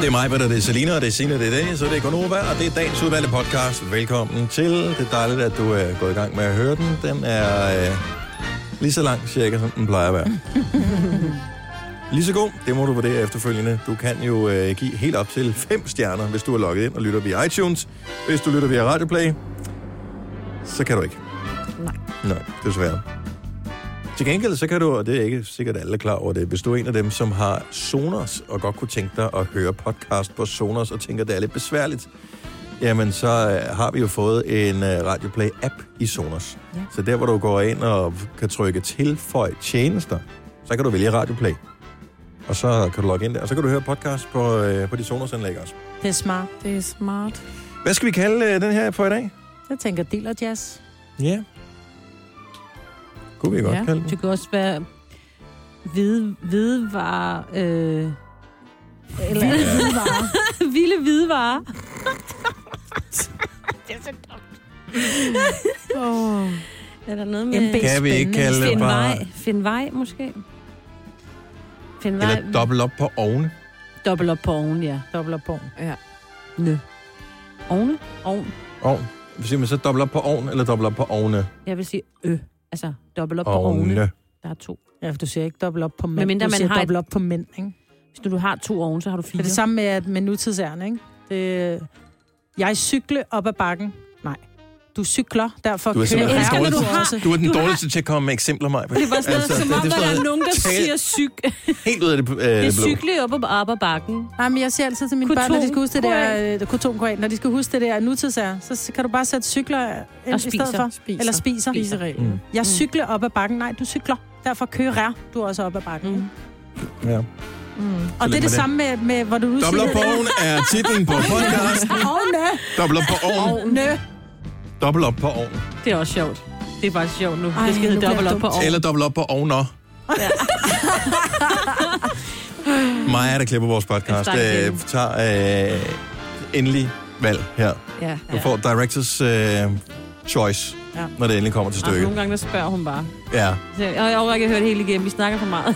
Det er mig, det er Selina, og det er Signe, det er Dennis, så det er Gonova, og det er dagens udvalgte podcast. Velkommen til. Det er dejligt, at du er gået i gang med at høre den. Den er øh, lige så lang cirka, som den plejer at være. Lige så god, det må du vurdere efterfølgende. Du kan jo øh, give helt op til fem stjerner, hvis du er logget ind og lytter via iTunes. Hvis du lytter via Radioplay, så kan du ikke. Nej. Nej, desværre. Til gengæld, så kan du, og det er ikke sikkert alle er klar over det, hvis du er en af dem, som har Sonos, og godt kunne tænke dig at høre podcast på Sonos, og tænker, det er lidt besværligt, jamen så øh, har vi jo fået en øh, Radioplay-app i Sonos. Ja. Så der, hvor du går ind og kan trykke tilføj tjenester, så kan du vælge Radioplay. Og så kan du logge ind der, og så kan du høre podcast på, øh, på de Sonos-anlæg også. Det er smart. Det er smart. Hvad skal vi kalde øh, den her for i dag? Jeg tænker dealer jazz. Ja. Kunne vi godt ja. kalde den. Det kan også være hvide, hvidevarer... Øh, eller Ja. hvidevarer. Vilde hvidevarer. det er så dumt. Oh. Er der noget med... MB Kan vi ikke kalde det Find bare... vej. Find vej, måske. Find vej. Eller dobbelt op på ovne. Dobbelt op på oven, ja. Dobbelt op på oven. Ja. Nø. Ovne? Ovn. Ovn. Siger man så dobbelt op på ovn, eller dobbelt op på ovne? Jeg vil sige ø. Altså, dobbelt op på ovne. Der er to. Ja, for du siger ikke dobbelt op på mænd. Medmindre du man siger har et- dobbelt op på mænd, ikke? Hvis du, du har to ovne, så har du Det fire. er det samme med, at med nutidsærende, ikke? Det, jeg cykle op ad bakken. Du cykler, derfor Du er kører elsker, når du har- du er den Du har- dårligste til at komme med eksempler, mig. Det var sådan noget, som om, det, der er nogen, der tale- siger cyk. Helt ud af det, øh, Det er cykle op og op ad bakken. Nej, men jeg siger altid til mine Q2, børn, når de skal huske det der, Q1. øh, Q2, Q1, når de skal huske det der nutidsær, så kan du bare sætte cykler ind Og i stedet spiser. for. Spiser. Eller spiser. Spisereglen. Mm. Jeg cykler op ad bakken. Nej, du cykler. Derfor kører du også op ad bakken. Mm. Mm. Ja. Og lidt det er det samme med, med hvor du nu på siger... oven er titlen på podcasten. Ovne. Dobbelt op på oven. Ovne. Dobbelt op på oven. Det er også sjovt. Det er bare sjovt nu. Ej, det skal nu hedde dobbelt op på ovnen. Eller dobbelt op på ovener. Ja. Maja, der klipper vores podcast, øh, tager øh, endelig valg her. Ja. Du får directors øh, choice, Ja. når det endelig kommer til Og stykket. nogle gange, der spørger hun bare. Ja, Så jeg, at høre det hele igennem. Vi snakker for meget.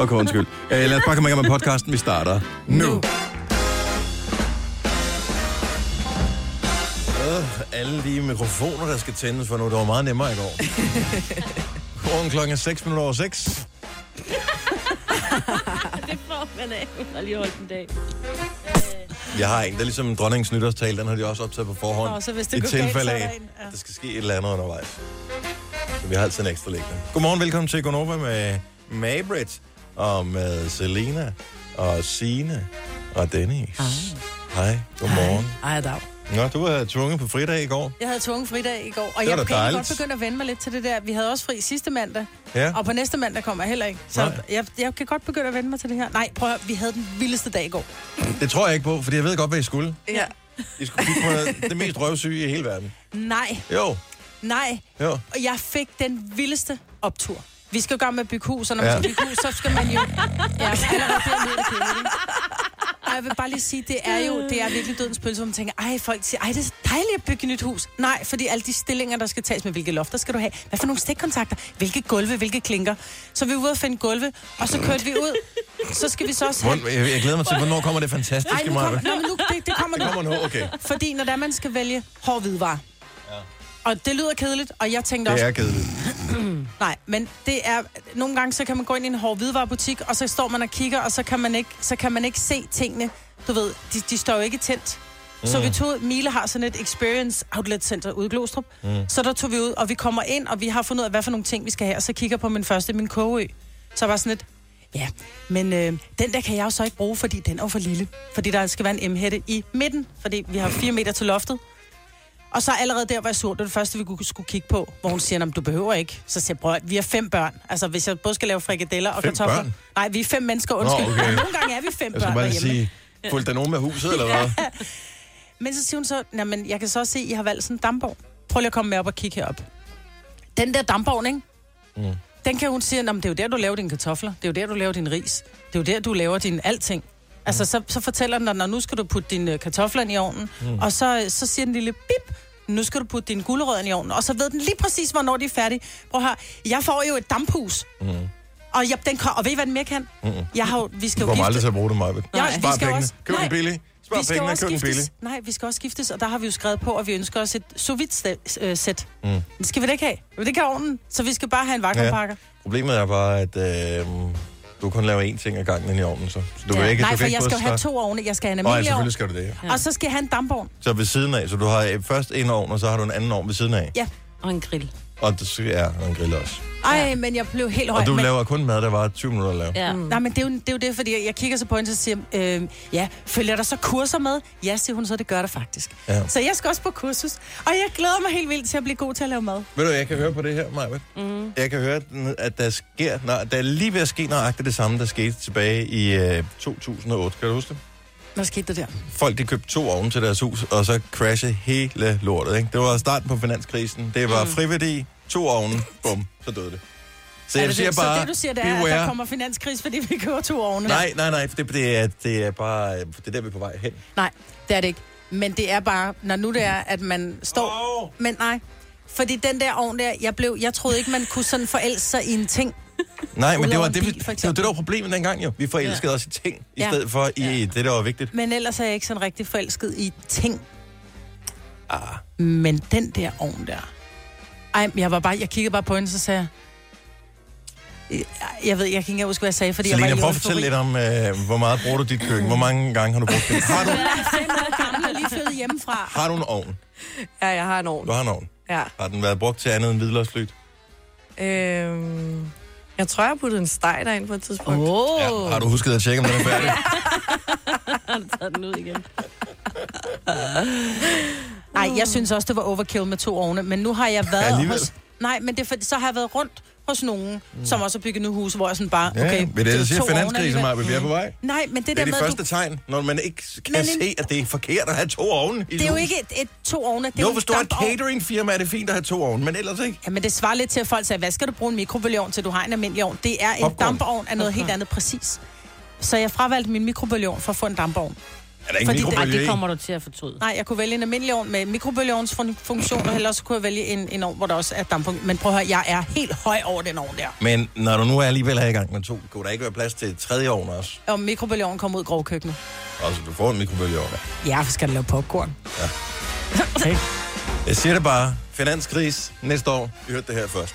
okay, undskyld. Øh, lad os bare komme i gang med podcasten. Vi starter nu. Øh, mikrofoner, der skal tændes for nu, det var meget nemmere i går. Morgen klokken er 6 minutter over 6. det får man af. Hun har lige holdt en dag. Jeg har en, der er ligesom dronningens nytårstal, den har de også optaget på forhånd. Og så hvis I det går galt, så tilfælde af, en. Ja. at der skal ske et eller andet undervejs. Så vi har altid en ekstra liggende. Godmorgen, velkommen til Gonova med Mabrit, og med Selena, og Sine og Dennis. Hej, godmorgen. Ej, dag. Nå, du var tvunget på fridag i går. Jeg havde tvungen fridag i går, og jeg kan godt begynde at vende mig lidt til det der. Vi havde også fri sidste mandag, Ja. og på næste mandag kommer jeg heller ikke. Så Nej. jeg, jeg kan godt begynde at vende mig til det her. Nej, prøv at vi havde den vildeste dag i går. Det tror jeg ikke på, for jeg ved godt, hvad I skulle. Ja. I skulle kigge på det mest røvsyge i hele verden. Nej, Jo, nej. jo. Og jeg fik den vildeste optur. Vi skal jo gang med at bygge hus, og når man Ja. skal bygge hus, så skal man jo... Ja, allerede ikke? Og jeg vil bare lige sige, det er jo det er virkelig dødens pølse, hvor man tænker, ej, folk siger, ej, det er dejligt at bygge et nyt hus. Nej, fordi alle de stillinger, der skal tages med, hvilke lofter skal du have, hvad for nogle stikkontakter, hvilke gulve, hvilke klinker. Så vi var ude og finde gulve, og så kørte vi ud. Så skal vi så også have... Jeg, jeg glæder mig til, hvornår kommer det Ej, fantastiske, nu Maja? kommer, nå, men nu, det, det kommer Det nu. kommer nu, okay. Fordi når der man skal vælge hård hvidvarer. Og det lyder kedeligt, og jeg tænkte også, Det er kedeligt. Nej, men det er... Nogle gange, så kan man gå ind i en hård hvidevarebutik, og så står man og kigger, og så kan man ikke, så kan man ikke se tingene. Du ved, de, de står jo ikke tændt. Mm. Så vi tog... Mile har sådan et Experience Outlet Center ude i Glostrup. Mm. Så der tog vi ud, og vi kommer ind, og vi har fundet ud af, hvad for nogle ting, vi skal have. Og så kigger på min første, min kogeø. Så var sådan et... Ja, men øh, den der kan jeg jo så ikke bruge, fordi den er for lille. Fordi der skal være en M-hætte i midten, fordi vi har fire meter til loftet. Og så allerede der var jeg sur. Det var det første, vi skulle kigge på, hvor hun siger, "Nå, men du behøver ikke. Så siger jeg, "Bror, vi er fem børn. Altså, hvis jeg både skal lave frikadeller og Fem kartofler. børn? Nej, vi er fem mennesker, undskyld. Nå, okay. Nogle gange er vi fem Jeg børn derhjemme. sige, fulgte der nogen med huset, eller hvad? Men så siger hun så, "Nå, men jeg kan så også se, at I har valgt sådan en dampvogn. Prøv lige at komme med op og kigge herop. Den der dampvogn, ikke? Mm. Den kan hun sige, "Nå, men det er jo der, du laver dine kartofler. Det er jo der, du laver din ris. Det er jo der, du laver din alting. Altså, så, så fortæller den dig, når nu skal du putte dine øh, kartofler ind i ovnen, mm. og så, så siger den lille bip, nu skal du putte dine gulerødder i ovnen, og så ved den lige præcis, hvornår de er færdige. Prøv høre, jeg får jo et damphus. Mm. Og, ja, den kom, og ved I, hvad den mere kan? Mm. Jeg har jo, vi skal Du jo kommer aldrig gifte. til at bruge det, Maja. Nej, vi skal jo pengene. også- Køb den billig. Spar Vi skal jo pengene, også køb skiftes. Nej, vi skal også skiftes, og der har vi jo skrevet på, at vi ønsker os et sous vide sæt. Mm. Det skal vi da ikke have. Vi ikke have ovnen, så vi skal bare have en vakuumpakker. Problemet er bare, at øh, du kan kun lave én ting ad gangen ind i ovnen, så. så du Ja. kan ikke, Nej, du for ikke jeg skal jo have to ovne. Jeg skal have en almindelig ovn, selvfølgelig skal du det, ja. Ja. og så skal jeg have en dampovn. Så ved siden af, så du har øh, først en ovn, og så har du en anden ovn ved siden af. Ja. Og en grill. Og det ja, en grill også. Ej, men jeg blev helt høj. Og du men... laver kun mad, der var 20 minutter at lave. Ja. Mm. Nej, men det er, jo, det er jo det, fordi jeg, jeg kigger så på hende, og siger øh, ja, følger der så kurser med? Ja, siger hun så, det gør der faktisk. Ja. Så jeg skal også på kursus, og jeg glæder mig helt vildt til at blive god til at lave mad. Ved du, jeg kan høre på det her, Maja. Mm. Jeg kan høre, at der sker, nej, der er lige ved at ske nøjagtigt det samme, der skete tilbage i øh, 2008. Kan du huske det? Hvad skete der der? Folk, de købte to ovne til deres hus, og så crashede hele lortet. Ikke? Det var starten på finanskrisen. Det var mm. friværdi, to ovne, bum, så døde det. Så jeg det, siger det, bare, så det, du siger, det er, at beware. der kommer finanskris, fordi vi køber to ovne? Nej, nej, nej, for det, det, er, det er bare, det er der, vi er på vej hen. Nej, det er det ikke. Men det er bare, når nu det er, at man står... Åh! Men nej, fordi den der ovn der, jeg, blev, jeg troede ikke, man kunne sådan forelske sig i en ting. Nej, men det var det, bil, det var det, der var problemet dengang jo. Vi forelskede ja. os i ting, i Ja. stedet for i det, der var vigtigt. Men ellers er jeg ikke sådan rigtig forelsket i ting. Ah. Men den der ovn der... Ej, jeg, var bare, jeg kiggede bare på hende, så sagde jeg... Jeg- ved, jeg kan ikke engang huske, hvad jeg sagde, fordi Selina, jeg var prøv i at fortælle lidt om, øh, hvor meget bruger du dit køkken? Hvor mange gange har du brugt det? Har du, Jeg er fem år gammel og lige flyttet hjemmefra. har du en ovn? Ja, jeg har en ovn. Du har en ovn. Ja. Har den været brugt til andet end hvidløgsflyt? Øhm, jeg tror, jeg har puttet en steg derind på et tidspunkt. Oh. Åh, Ja. Har du husket at tjekke, om den er færdig? har du taget den ud igen. Nej, jeg synes også, det var overkill med to ovne, men nu har jeg været Alligevel. hos... Nej, men det er for, så har jeg været rundt hos nogen, mm. som også har bygget nu hus, hvor jeg sådan bare, Ja, okay, men det er det, siger finanskrise, alligevel. Maja, vi er på vej. Nej, men det, Det der er de med, første du, tegn, når man ikke kan Men en- se, at det er forkert at have to ovne i det er jo ikke et, et to ovne, det er Jo, hvis en du har et cateringfirma, er det fint at have to ovne, men ellers ikke. Ja, men det svarer lidt til, at folk siger, hvad skal du bruge en mikrobølgeovn til, du har en almindelig ovn? Det er en Popcorn. dampovn af noget helt andet præcis. Så jeg fravalgte min mikrobølgeovn for at få en dampovn. Er der ikke Fordi det- mikrobølge det i? kommer du til at fortryde. Nej, jeg kunne vælge en almindelig ovn med mikrobølgeovnsfunktion, eller så kunne jeg vælge en, en ovn, hvor der også er dampunkt. Men prøv at høre, jeg er helt høj over den ovn der. Men når du nu er alligevel her i gang med to, kunne der ikke være plads til et tredje ovn også? Og mikrobølgeovnen kommer ud i grovkøkkenet. Altså, du får en mikrobølgeovn. Ja, for skal du lave popcorn. Jeg siger det bare. Finanskris næste år. Vi hørte det her først.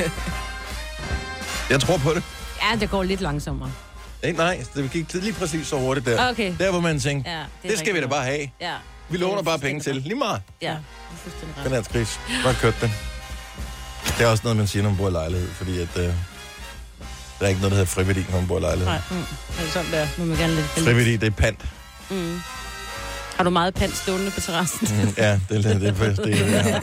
Jeg tror på det. Ja, det går lidt langsommere. Nej, nej, det gik lige præcis så hurtigt der. Okay. Der, hvor man tænkte, Ja, det, er det skal vi da bare have. Ja. Vi låner bare penge til. Lige meget. Ja, er fuldstændig ret. Finanskris. Bare kørt det. Det er også noget, man siger, når man bor i lejlighed, fordi at, øh, der er ikke noget, der hedder friværdi, når man bor i lejlighed. Nej, mm. det er sådan der. Nu må man gerne lidt Friværdi, det er pant. Mm. Har du meget pant stående på terrassen? Mm, ja, det er det, det, er- det, er-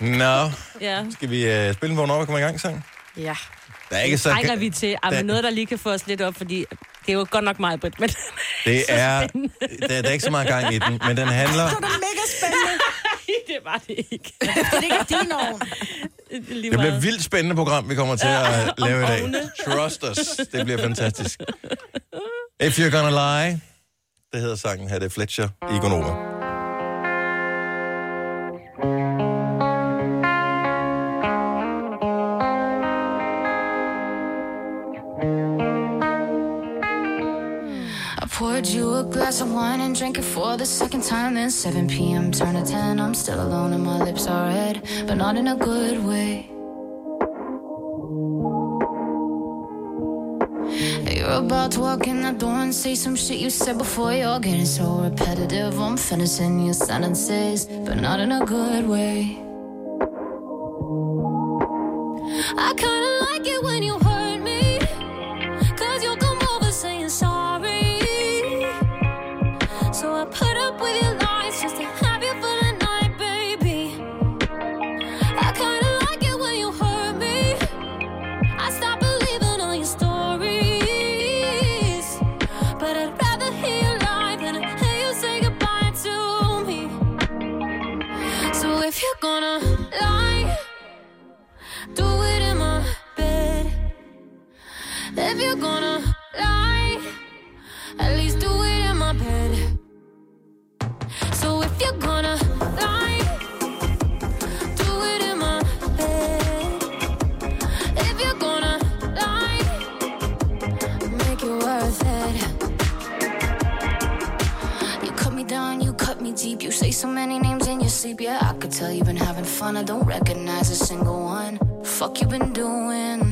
ja. Nå, ja. skal vi øh, spille en vågn op og komme i gang, sang? Ja. Der er ikke så... Trænger vi til. Ej, Der- men noget, der lige kan få os lidt op, fordi det er jo godt nok meget bredt, men Det er, der, der er ikke så meget gang i den, men den handler... Det er mega spændende. det var det ikke. Det er ikke din ovn. Det bliver et vildt spændende program, vi kommer til at lave i dag. Trust us. Det bliver fantastisk. If You're Gonna Lie, det hedder sangen her, det er Fletcher i Gonova. Poured you a glass of wine and drank it for the second time. Then 7 p.m. turn to 10. I'm still alone and my lips are red, but not in a good way. You're about to walk in the door and say some shit you said before. You're getting so repetitive. I'm finishing your sentences, but not in a good way. I kinda like it when you hurt I put up with your lies just to sleep. Yeah, I could tell you've been having fun. I don't recognize a single one. Fuck you been doing.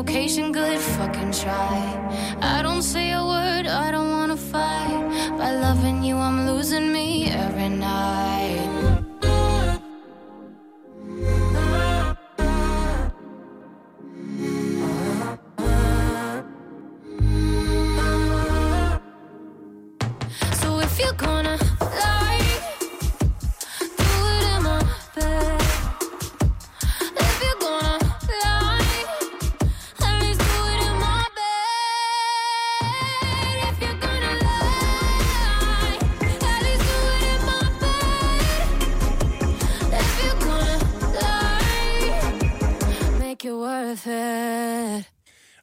Location,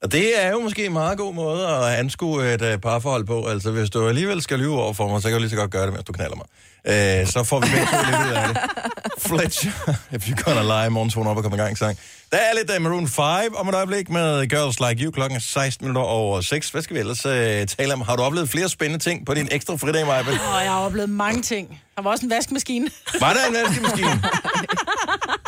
Og det er jo måske en meget god måde at anskue et uh, parforhold på. Altså, hvis du alligevel skal lyve over for mig, så kan du lige så godt gøre det, mens du knaller mig. Uh, så får vi begge to lidt ud af det. Fletcher, if you're gonna lie, morgens vågner op og kommer i gang sang. Der er lidt uh, Maroon 5 om et øjeblik med Girls Like You klokken er 16 minutter over 6. Hvad skal vi ellers uh, tale om? Har du oplevet flere spændende ting på din ekstra fridag, Maja? Og jeg har oplevet mange ting. Der var også en vaskemaskine. Var der en vaskemaskine?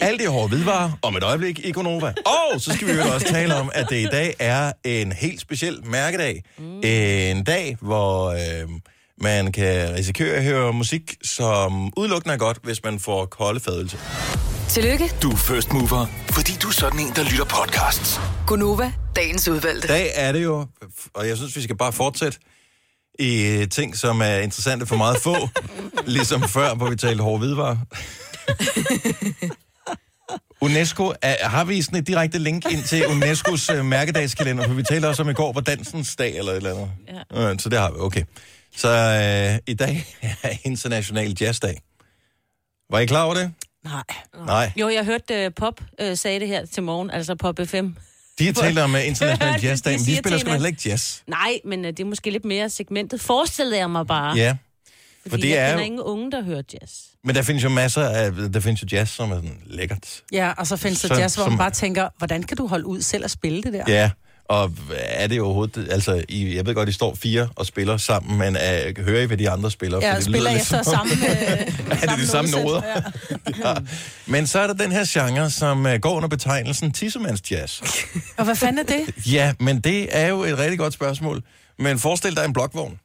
Alt i hårde hvidvarer om et øjeblik i Gonova. Og så skal vi jo også tale om, at det i dag er en helt speciel mærkedag. Mm. En dag, hvor øh, man kan risikere at høre musik, som udelukkende er godt, hvis man får kolde fadelse. Tillykke, Du er first mover, fordi du er sådan en, der lytter podcasts. Gunova, dagens udvalgte. Dag er det jo, og jeg synes, vi skal bare fortsætte i ting, som er interessante for meget få, ligesom før, hvor vi talte hårde hvidvarer. UNESCO, er, har vi sådan et direkte link ind til UNESCO's uh, mærkedagskalender, for vi talte også om i går, var dansens dag eller et eller andet. Ja. Uh, så det har vi, okay. Så uh, i dag er International Jazzdag. Var I klar over det? Nej. Nej. Jo, jeg hørte uh, Pop uh, sagde det her til morgen, altså Pop FM. De har talt om uh, International Jazzdag, men de spiller sgu heller ikke jazz. Nej, men uh, det er måske lidt mere segmentet. Forestillede jeg mig bare. Ja, fordi for det jeg er kender ingen unge, der hører jazz. Men der findes jo masser af, der findes jo jazz, som er sådan lækkert. Ja, og så findes der Så- jazz, hvor som- man bare tænker, hvordan kan du holde ud selv at spille det der? Ja, og er det overhovedet... Altså, I, jeg ved godt, I står fire og spiller sammen, men uh, hører I, hvad de andre spiller? Ja, det spiller lyder lidt efter som om- samme, øh, er det de samme noder? Ja. ja. Men så er der den her genre, som uh, går under betegnelsen tissemandsjazz. Og hvad fanden er det? Ja, men det er jo et rigtig godt spørgsmål. Men forestil dig en blokvogn,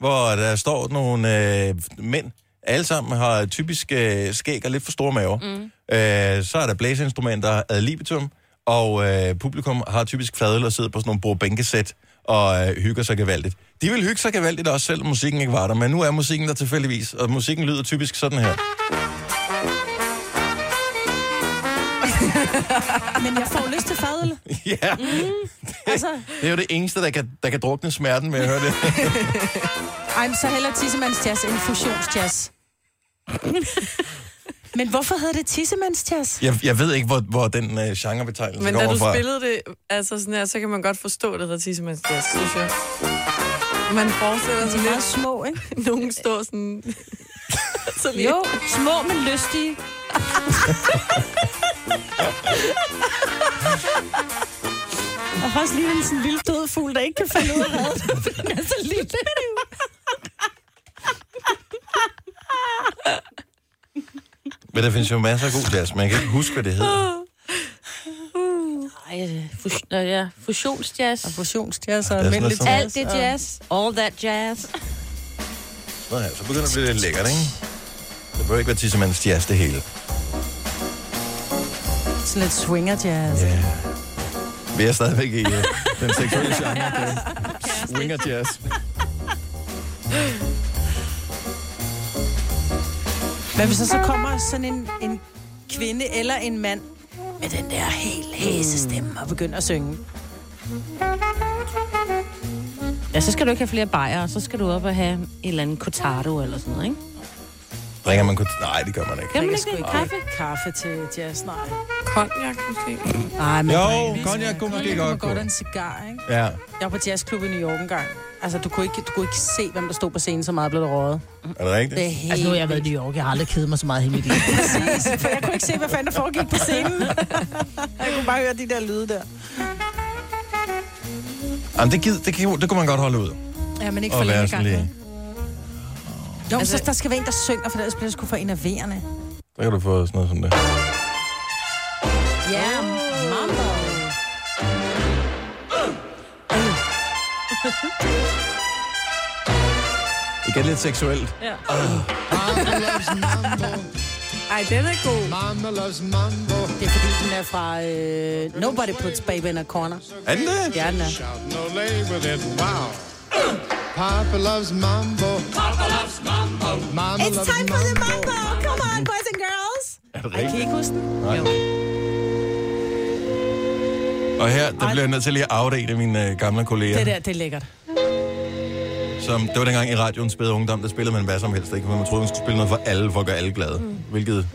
hvor der står nogle øh, mænd, alle sammen har typisk øh, skæg og lidt for store maver. Mm. Øh, så er der blæseinstrumenter ad libitum, og øh, publikum har typisk fadøl og sidder på sådan nogle bordbænkesæt og øh, hygger sig gevaldigt. De vil hygge sig gevaldigt også, selvom musikken ikke var der, men nu er musikken der tilfældigvis, og musikken lyder typisk sådan her. Men jeg får lyst til fadøl. ja, Altså, det er jo det eneste, der kan, der kan drukne smerten med at høre det. ej, men så heller tissemandsjazz end fusionsjazz. Men hvorfor hedder det tissemandsjazz? Jeg, jeg ved ikke, hvor, hvor den øh, genrebetegnelse Men da kommer du fra. spillede det, altså sådan her, så kan man godt forstå det, der tissemands jazz, synes jeg. Man forestiller De sig er meget lidt, små, ikke? nogen står sådan... så lige. Jo, små, men lystige. Og faktisk lige en sådan en lille død fugl, der ikke kan falde ud af havet. Den er så lille. Men der findes jo masser af god jazz, men jeg kan ikke huske, hvad det hedder. Ej, fus- øh, ja, fusionsjazz. Og fusionsjazz Ja, og sådan almindelig noget Alt det jazz. All that jazz. Nå ja, så begynder det at blive lidt lækkert, ikke? Så behøver ikke være tissemandens jazz det hele. Sådan lidt swinger jazz. Ja. Vi er stadigvæk i uh, den seksuelle genre. Det swinger jazz. Men hvis der så kommer sådan en, en kvinde eller en mand med den der helt hæse stemme og begynder at synge. Ja, så skal du ikke have flere bajer, så skal du op og have en eller anden cortado eller sådan noget, ikke? Drikker man kun... Nej, det gør man ikke. Kan man ikke sgu det? ikke Kaffe? Kaffe til jazz, nej. Cognac måske. Nej, men Jo, drikke- cognac kunne måske godt gå. godt en cigar, ikke? Ja. Jeg var på jazzklub i New York en gang. Altså, du kunne, ikke, du kunne ikke se, hvem der stod på scenen, så meget blev der røget. Er det rigtigt? Det er helt Altså, nu har jeg været i New York. Jeg har aldrig kedet mig så meget i hele mit liv. Præcis, for jeg kunne ikke se, hvad fanden der foregik på scenen. jeg kunne bare høre de der lyde der. Jamen, det, gid, det, kan, det kunne man godt holde ud. Ja, men ikke for længe gang. lige... Jo, Altså- så der skal være en, der synger, for ellers bliver det sgu for enerverende. Så kan du få sådan noget som det. Ja, mambo. Igen lidt seksuelt. Ej, den er god. Det er fordi, den er fra øh, Nobody Puts Baby in a Corner. Er den det? Ja, den er. Papa loves mambo. Papa loves mambo. Mama It's loves time for the mambo! Come on, boys and girls! Er det Ej, kan I rigtigt? ikke huske den? Nej. Og her, der bliver jeg nødt til lige at afde en af mine øh, gamle kolleger. Det der, det er lækkert. Som, det var dengang i radioen spillede ungdom, der spillede man hvad som helst. Ikke? Man troede, man skulle spille noget for alle, for at gøre alle glade. Mm. Hvilket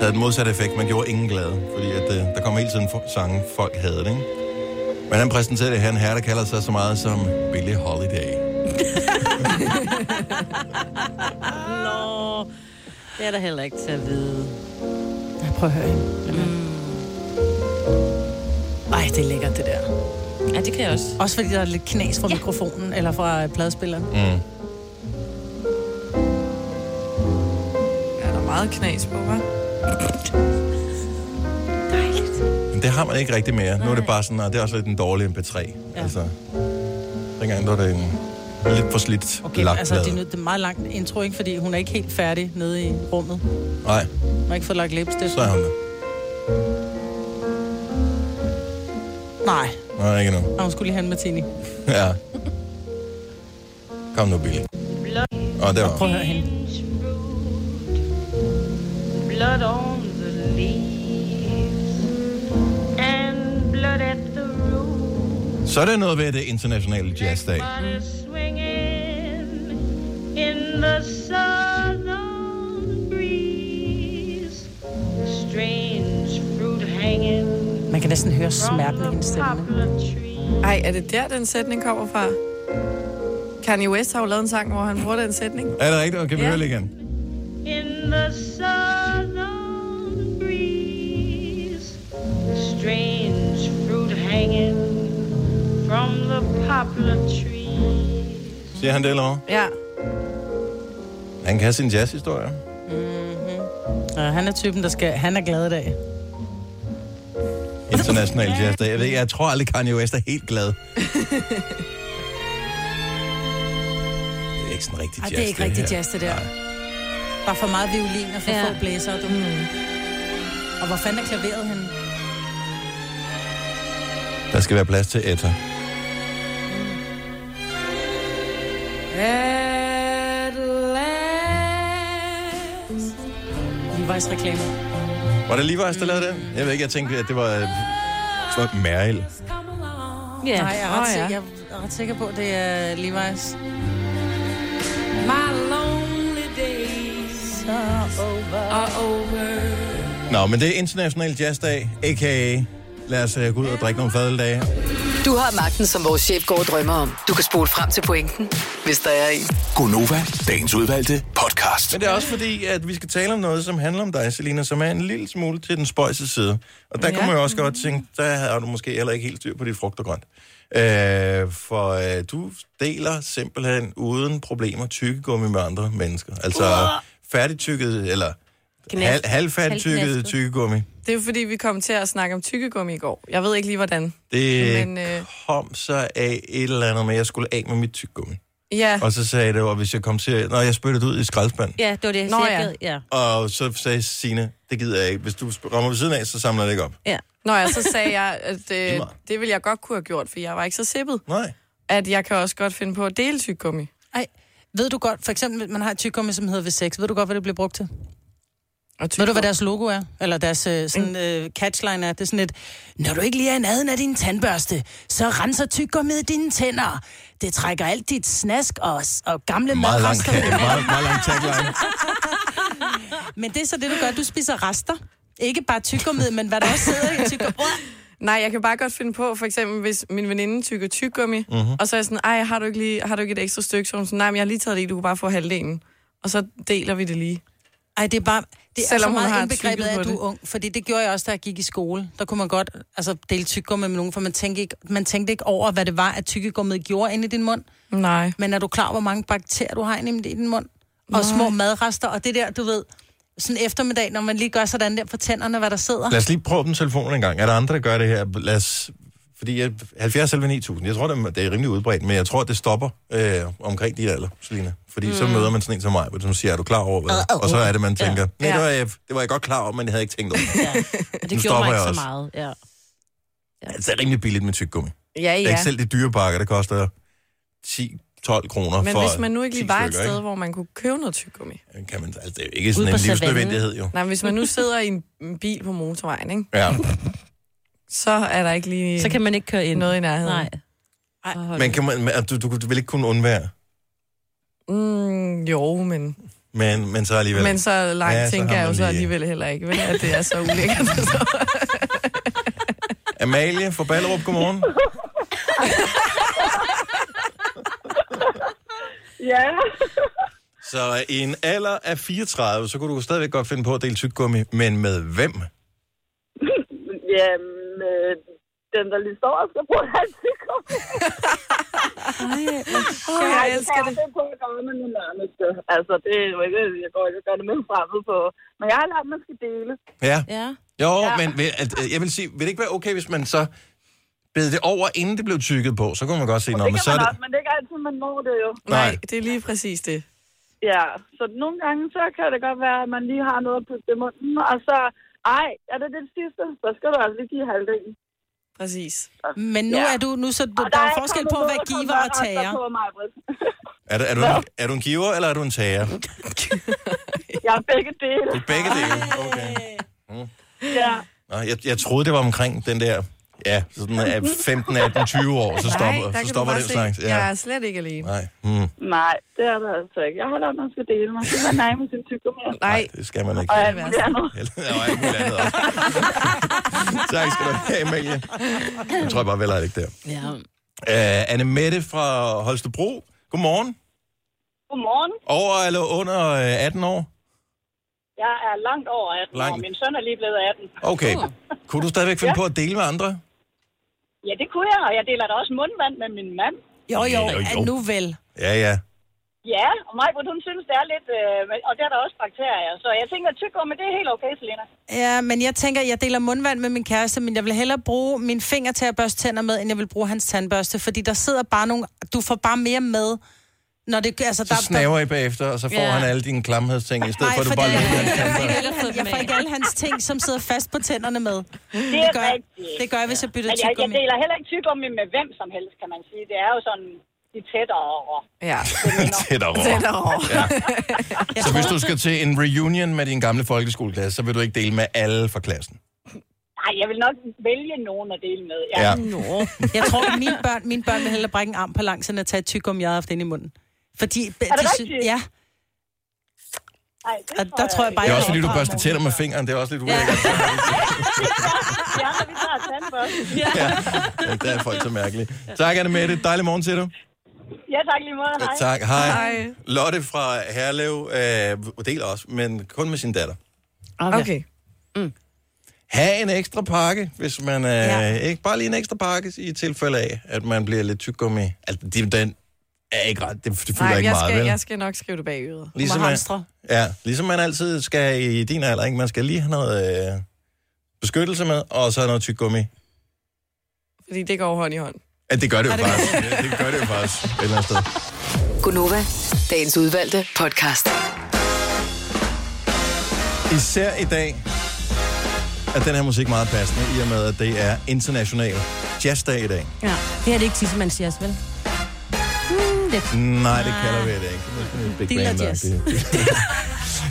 havde den modsatte effekt. Man gjorde ingen glade. Fordi at, øh, der kom hele tiden for- sange, folk havde det. Ikke? Men han præsenterede her en herre, der kalder sig så meget som Billie Holiday. Nå, det er der heller ikke til at vide. Ja, prøv at høre hende. Mm. Ej, det er lækkert, det der. Ja, det kan jeg også. Også fordi der er lidt knas fra ja. mikrofonen, eller fra pladespilleren. Mm. Ja, der er meget knas på, hva'? Men det har man ikke rigtig mere. Nu er det bare sådan, og det er også lidt en dårlig MP3. Ja. Altså, dengang der var det en lidt for slidt Okay, lagt altså, det er, det er meget langt intro, ikke? Fordi hun er ikke helt færdig nede i rummet. Nej, Hun har ikke fået lagt læbestift. så er hun der. Nej, Nej, ikke nu. og hun skulle lige have en martini. Ja. Kom nu, Billy. Og der Prøv var. at høre hende. blood on the leaves and blood at the root. Så er det noget ved det internationale jazzdag. Swinging in the southern breeze. Strange fruit hanging Man kan næsten høre from smerten i hendes the stemme. poplar tree. Ej, er det der, den sætning kommer fra? Kanye West har jo lavet en sang, hvor han bruger den sætning. Er det rigtigt? Kan vi Ja. høre det igen? In the southern breeze. Strange fruit hanging from the poplar tree. Siger han det, eller hvad? Ja. Han kan sin jazzhistorie. Ja, han er typen, der skal... Han er glad i dag. International jazzdag. Jeg, ved, ikke, jeg tror aldrig, Kanye West er helt glad. det er ikke sådan rigtig Ej, jazz, det er ikke rigtig her. jazz, det der. Nej. Der er for meget violin og for Ja. ja. få blæser. Du. Mm. Og hvor fanden er klaveret henne? Der skal være plads til Etta. At Levi's reklame. Var det Levi's, der lavede det? Jeg ved ikke, jeg tænkte, at det var, det var Meryl. Ja. Nej, jeg er, ret Åh, ja. sikker, jeg er ret sikker på, at det er Levi's. My lonely days are over. Nå, men det er International Jazzdag, a.k.a. Lad os uh, gå ud og drikke nogle fadeldage. Du har magten, som vores chef går og drømmer om. Du kan spole frem til pointen, hvis der er en. Gonova, dagens udvalgte podcast. Men det er også fordi, at vi skal tale om noget, som handler om dig, Selina, som er en lille smule til den spøjse side. Og der ja. Kunne man jo også godt tænke, der har du måske heller ikke helt styr på dit frugt og grønt. Øh, for øh, du deler simpelthen uden problemer tykkegummi med andre mennesker. Altså færdigtykket, eller hal, halvfærdigtykket tykkegummi. Det er fordi, vi kom til at snakke om tykkegummi i går. Jeg ved ikke lige, hvordan. Det Men, øh, kom så af et eller andet med, at jeg skulle af med mit tykkegummi. Ja. Og så sagde det, og hvis jeg kom til... Nå, jeg spyttede ud i skraldespand. Ja, det var det. Nå, så jeg ja. gad- ja. Og så sagde Signe, det gider jeg ikke. Hvis du rammer ved siden af, så samler jeg det ikke op. ja. Nå ja, så sagde jeg, at øh, meget. det ville jeg godt kunne have gjort, for jeg var ikke så sippet. Nej. At jeg kan også godt finde på at dele tyggegummi. Ej, ved du godt, for eksempel, man har et tyggegummi, som hedder V6. Ved du godt, hvad det bliver brugt til? Ved du, hvad deres logo er? Eller deres øh, sådan, øh, catchline er? Det er sådan et, når du ikke lige er naden af din tandbørste, så renser tyggegummiet dine tænder. Det trækker alt dit snask og, og gamle Meget lang, meget, meget lang tagline. Men det er så det, du gør. Du spiser rester. Ikke bare tyggegummiet, men hvad der også sidder i tyggegummi. Nej, jeg kan bare godt finde på, for eksempel, hvis min veninde tykker tyggegummi, mm-hmm. og så er jeg sådan, ej, har du ikke, lige, har du ikke et ekstra stykke? Så hun sådan, nej, men jeg har lige taget det i, du kan bare få halvdelen. Og så deler vi det lige. Ej, det er bare... Det er Selvom så hun meget har indbegrebet af, at du er ung. Fordi det gjorde jeg også, da jeg gik i skole. Der kunne man godt altså, dele tyggegummi med nogen, for man tænkte, ikke, man tænkte ikke over, hvad det var, at tyggegummiet gjorde inde i din mund. Nej. Men er du klar, hvor mange bakterier du har inde i din mund? Og små madrester, og det der, du ved, sådan eftermiddag, når man lige gør sådan der på tænderne, hvad der sidder. Lad os lige prøve den telefon en gang. Er der andre, der gør det her? Lad os... Fordi jeg, 70 eller 9000, jeg tror, det er, rimelig udbredt, men jeg tror, det stopper øh, omkring de alder, Selina. Fordi mm. så møder man sådan en som mig, hvor du siger, er du klar over hvad? Uh, uh, Og så er det, man ja. tænker, nej, Ja. det var, jeg, det var jeg godt klar over, men jeg havde ikke tænkt over det. ja. Og det gjorde mig ikke så også. meget. Ja. Altså, det er rimelig billigt med tyggegummi. Ja, Det er ja. ikke selv de dyre pakker, det koster 10-12 kroner Men for hvis man nu ikke 10 lige var et sted, ikke? hvor man kunne købe noget tyggegummi. Kan man, altså, det er jo ikke sådan en livsnødvendighed, jo. Nej, hvis man nu sidder i en en bil på motorvejen, ikke? Ja. så er der ikke lige Så kan man ikke køre ind. noget i nærheden. Nej. Ej. Så Men kan man, men, du, du, du vil ikke kunne undvære, Mm, jo, men, men, men så alligevel. men så langt Ja, så tænker har jeg jo så lige- alligevel heller ikke, vel, at det er så ulækkert. Så. Amalie fra Ballerup, godmorgen. Ja, Så i en alder af 34, så kunne du stadigvæk godt finde på at dele tyggegummi, men med hvem? Ja med den, der lige står og skal bruge hans tyggegummi. Åh, jeg elsker det. Det er på at gøre med min nærmeste. Altså, det er jo ikke, jeg går ikke og gør det med fremmed på. Men jeg har lært, at man skal dele. Ja. Ja. Jo, ja. men vil, at, øh, jeg vil sige, vil det ikke være okay, hvis man så bed det over, inden det blev tykket på? Så kunne man godt se, det men så er det... også, men det er ikke altid, man når det jo. Nej. Nej, det er lige præcis det. Ja, så nogle gange, så kan det godt være, at man lige har noget putte i munden, og så, ej, er det det sidste, så skal du altså lige give halvdelen. Præcis. Men nu Ja. er du, nu så du, Og der er forskel på at være noget, der giver og tager. på mig. Er du, er, du, en- er du en giver, eller er du en tager? Jeg er begge dele. Det er begge dele. Okay. Ja. Nå, jeg, jeg troede, det var omkring den der... Ja, sådan af 15, 18, 20 år, så stopper, Nej, så stopper den slags. se. Jeg Ja. er slet ikke alene. Nej. Hmm. Nej, det er der altså ikke. Jeg at man skal dele. Man skal være nej med sin tyggegummi. Nej, Det skal man ikke. Og er alt muligt andet. Ja, og alt muligt andet også. tak skal du have, Amalie. Jeg tror jeg bare vel er det ikke der. Ja. Uh, Anne Mette fra Holstebro. Godmorgen. Godmorgen. Over eller under øh, 18 år? Jeg er langt over 18 Langt. år. Min søn er lige blevet 18. Okay. Kunne du stadigvæk finde på at dele med andre? Ja, det kunne jeg, og jeg deler da også mundvand med min mand. Jo, jo, Jo, jo. nu vel. Ja, ja. Ja, og mig, hun synes, det er lidt... Øh, og der er der også bakterier. Så jeg tænker, at tyggegummi, det er helt okay, Selina. Ja, men jeg tænker, jeg deler mundvand med min kæreste, men jeg vil hellere bruge min finger til at børste tænder med, end jeg vil bruge hans tandbørste, fordi der sidder bare nogle... Du får bare mere med, når det... Altså, Så snaver I bagefter, og så får Ja. han alle dine klamhedsting, i stedet Nej, for at du bare lægger hans jeg, får ikke alle, hans ting, som sidder fast på tænderne med. Det Det er gør, rigtigt. det gør jeg, hvis jeg bytter Men jeg, jeg tyggegummi. deler heller ikke tyggegummi med hvem som helst, kan man sige. Det er jo sådan de tættere. ja. Tættere. Tættere. Så hvis du skal til en reunion med din gamle folkeskoleklasse, så vil du ikke dele med alle fra klassen. Nej, jeg vil nok vælge nogen at dele med. Ja. Ja. Nå. Jeg tror, at mine børn, mine børn vil hellere brække en arm på langs, end at tage et tyggegummi, jeg har haft inde i munden. Fordi... Er det rigtigt? Ja, Ej, det og der tror jeg bare, Det er jeg også fordi, du børster tænder med fingeren. Det er også lidt ulækkert. Ja, når vi tager tandbørsten. Ja. Ja, der er folk så mærkelige. Tak, Anne Mette. Dejlig morgen til dig. ja, tak lige måde. Hej. Tak. Hej. Hej. Lotte fra Herlev øh, deler også, men kun med sin datter. Okay. Ha' en ekstra pakke, hvis man... Øh, ja. Ja. ikke, bare lige en ekstra pakke i tilfælde af, at man bliver lidt tyggegummi. Altså, det, den er ikke ret. Det, det fylder Nej, ikke jeg meget, skal, vel? jeg skal nok skrive det bag øret. Ligesom man, ja, ligesom man altid skal i din alder, ikke? Man skal lige have noget øh, beskyttelse med, og så noget tyggegummi. Fordi det går hånd i hånd. Ja, det gør det jo det gør faktisk. Det, det gør det jo faktisk et eller andet sted. Gunova, dagens udvalgte podcast. Især i dag er den her musik meget passende, i og med, at det er international jazzdag i dag. Ja. Det er det ikke Tissemanns vel? Lidt. Nej, det kalder vi det ikke. Det er jazz.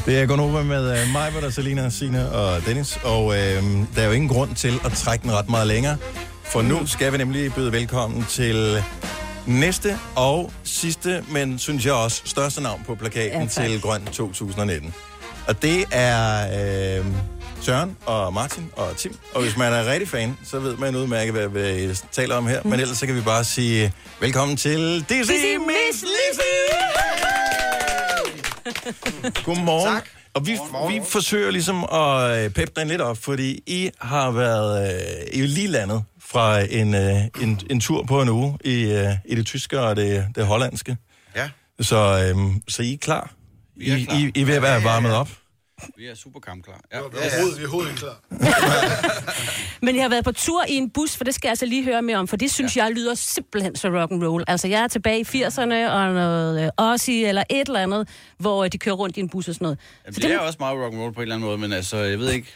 Det er Gonova med uh, mig, der Selina, Sina og Dennis. Og uh, der er jo ingen grund til at trække den ret meget længere. For nu skal vi nemlig byde velkommen til næste og sidste, men synes jeg også største navn på plakaten Ja, ja, tak. til Grøn 2019. Og det er øh, Søren og Martin og Tim. Og hvis man er rigtig fan, så ved man udmærket, hvad vi taler om her. Men ellers så kan vi bare sige velkommen til DC Miss Lizzy! Godmorgen. Tak. Og vi, vi forsøger ligesom at øh, peppe den lidt op, fordi I har været øh, I lige landet fra en, øh, en, en tur på en uge i, øh, i det tyske og det, det hollandske. Ja. Så, øh, så I er klar? Vi er I, klar. I, I er ved at være varmet op? Vi er super kampklar. Ja. Vi er overhovedet- vi er overhovedet ikke klar. Men jeg har været på tur i en bus, for det skal jeg altså lige høre mere om, for det synes ja. jeg lyder simpelthen så rock and roll. Altså, jeg er tilbage i 80'erne og noget øh, Ozzy eller et eller andet, hvor øh, de kører rundt i en bus og sådan noget. Jamen, det er også meget rock'n'roll på en eller anden måde, men altså, jeg ved ikke...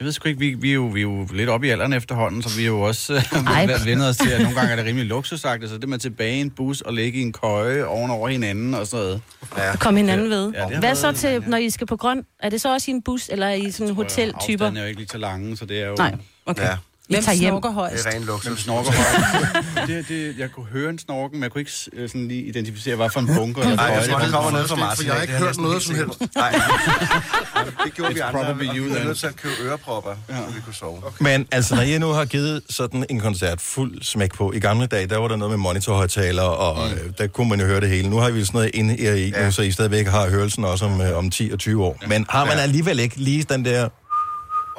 Jeg ved sgu ikke, vi, vi, er jo, vi er jo lidt oppe i alderen efterhånden, så vi er jo også øh, os til, at nogle gange er det rimelig luksusagtigt, så det med tilbage i en bus og ligge i en køje ovenover hinanden og sådan noget. Ja. Kom hinanden ved. Ja, Hvad så til, når I skal på grøn? Er det så også i en bus, eller i sådan hoteltyper? Afstanden er jo ikke lige så lange, så det er jo... Nej, okay. Ja. Vi Hvem tager hjem. snorker højst? Det er ren luksus. Hvem snorker højst? det, det, jeg kunne høre en snorken, men jeg kunne ikke øh, sådan lige identificere, hvad for en bunker. eller Nej, jeg tror, det kommer ned fra var. Martin. For jeg har ikke hørt noget som helst. Nej, det gjorde vi It's andre, probably og vi var nødt til at købe ørepropper, så vi kunne sove. Men altså, når I nu har givet sådan en koncert fuld smæk på, i gamle dage, der var der noget med monitorhøjtaler, og mm. øh, der kunne man jo høre det hele. Nu har vi sådan noget inde i, ja. nu, så I stadigvæk har hørelsen også om, øh, om 10 og 20 år. Men har man alligevel ikke lige den der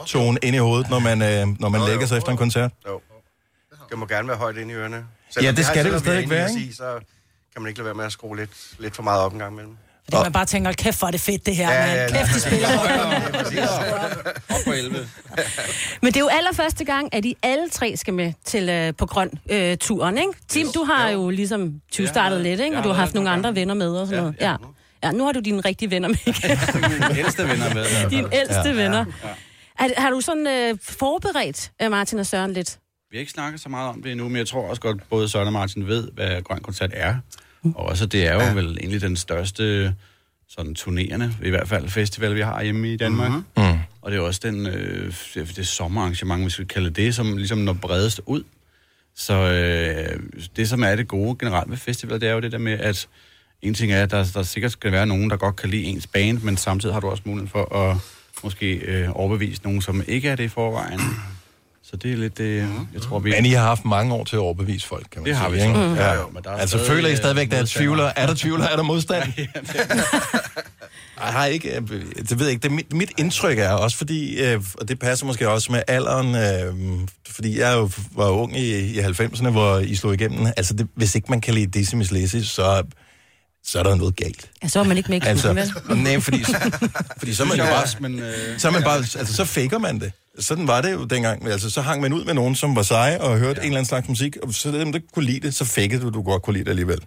tone inde i hovedet, når man, øh, når man lægger sig efter en koncert? Jo. Det må gerne være højt inde i ørerne. Ja, det skal det selvom jo stadig i være, ikke? sige, Så kan man ikke lade være med at skrue lidt, lidt for meget op en gang imellem. Fordi man bare tænker, "Hold kæft, hvor er det fedt det her, Ja, ja, ja, ja, ja. Kæft, de spiller. Op på 11. Men det er jo allerførste gang, at I alle tre skal med til øh, på grøn øh, turen, ikke? Tim, du har jo ligesom 20 startet lidt, ikke? Og du har haft nogle andre venner med og sådan noget. Ja. Ja, nu har du dine rigtige venner med. Mine ældste venner med. Dine ældste Ja. venner. Ja. Er, har du sådan øh, forberedt øh, Martin og Søren lidt? Vi har ikke snakket så meget om det endnu, men jeg tror også godt, både Søren og Martin ved, hvad Grøn Koncert er. Og også, det er jo ja. vel egentlig den største sådan turnerende, i hvert fald festival, vi har hjemme i Danmark. Mm-hmm. Mm. Og det er også den, øh, det, sommerarrangement, hvis vi kan kalde det, som ligesom når bredest ud. Så øh, det, som er det gode generelt ved festivaler, det er jo det der med, at en ting er, at der, der sikkert skal være nogen, der godt kan lide ens band, men samtidig har du også muligheden for at måske øh, overbevise nogen, som ikke er det i forvejen. Så det er lidt det, jeg tror, vi... Men I har haft mange år til at overbevise folk, kan man Det sige. har vi ikke? så. Ja. Jo, men der er altså, stadig, føler I øh, stadigvæk, der er tvivler? Er der tvivler? Er der modstand? Jeg har ikke, øh, det ved jeg ikke, det er mit, mit indtryk er også, fordi, øh, og det passer måske også med alderen, øh, fordi jeg jo var ung i, i 90'erne, hvor I slog igennem. Altså, det, hvis ikke man kan lide Decimus Lazy, så, så er der noget galt. Ja, så er man ikke med i klubben, Altså, nej, fordi, fordi så er man jo bare, men, øh, så er man bare, altså så faker man det. Sådan var det jo dengang. Altså, så hang man ud med nogen, som var seje og hørte ja. en eller anden slags musik, og så dem, der kunne lide det, så fakede du, du godt kunne lide det alligevel.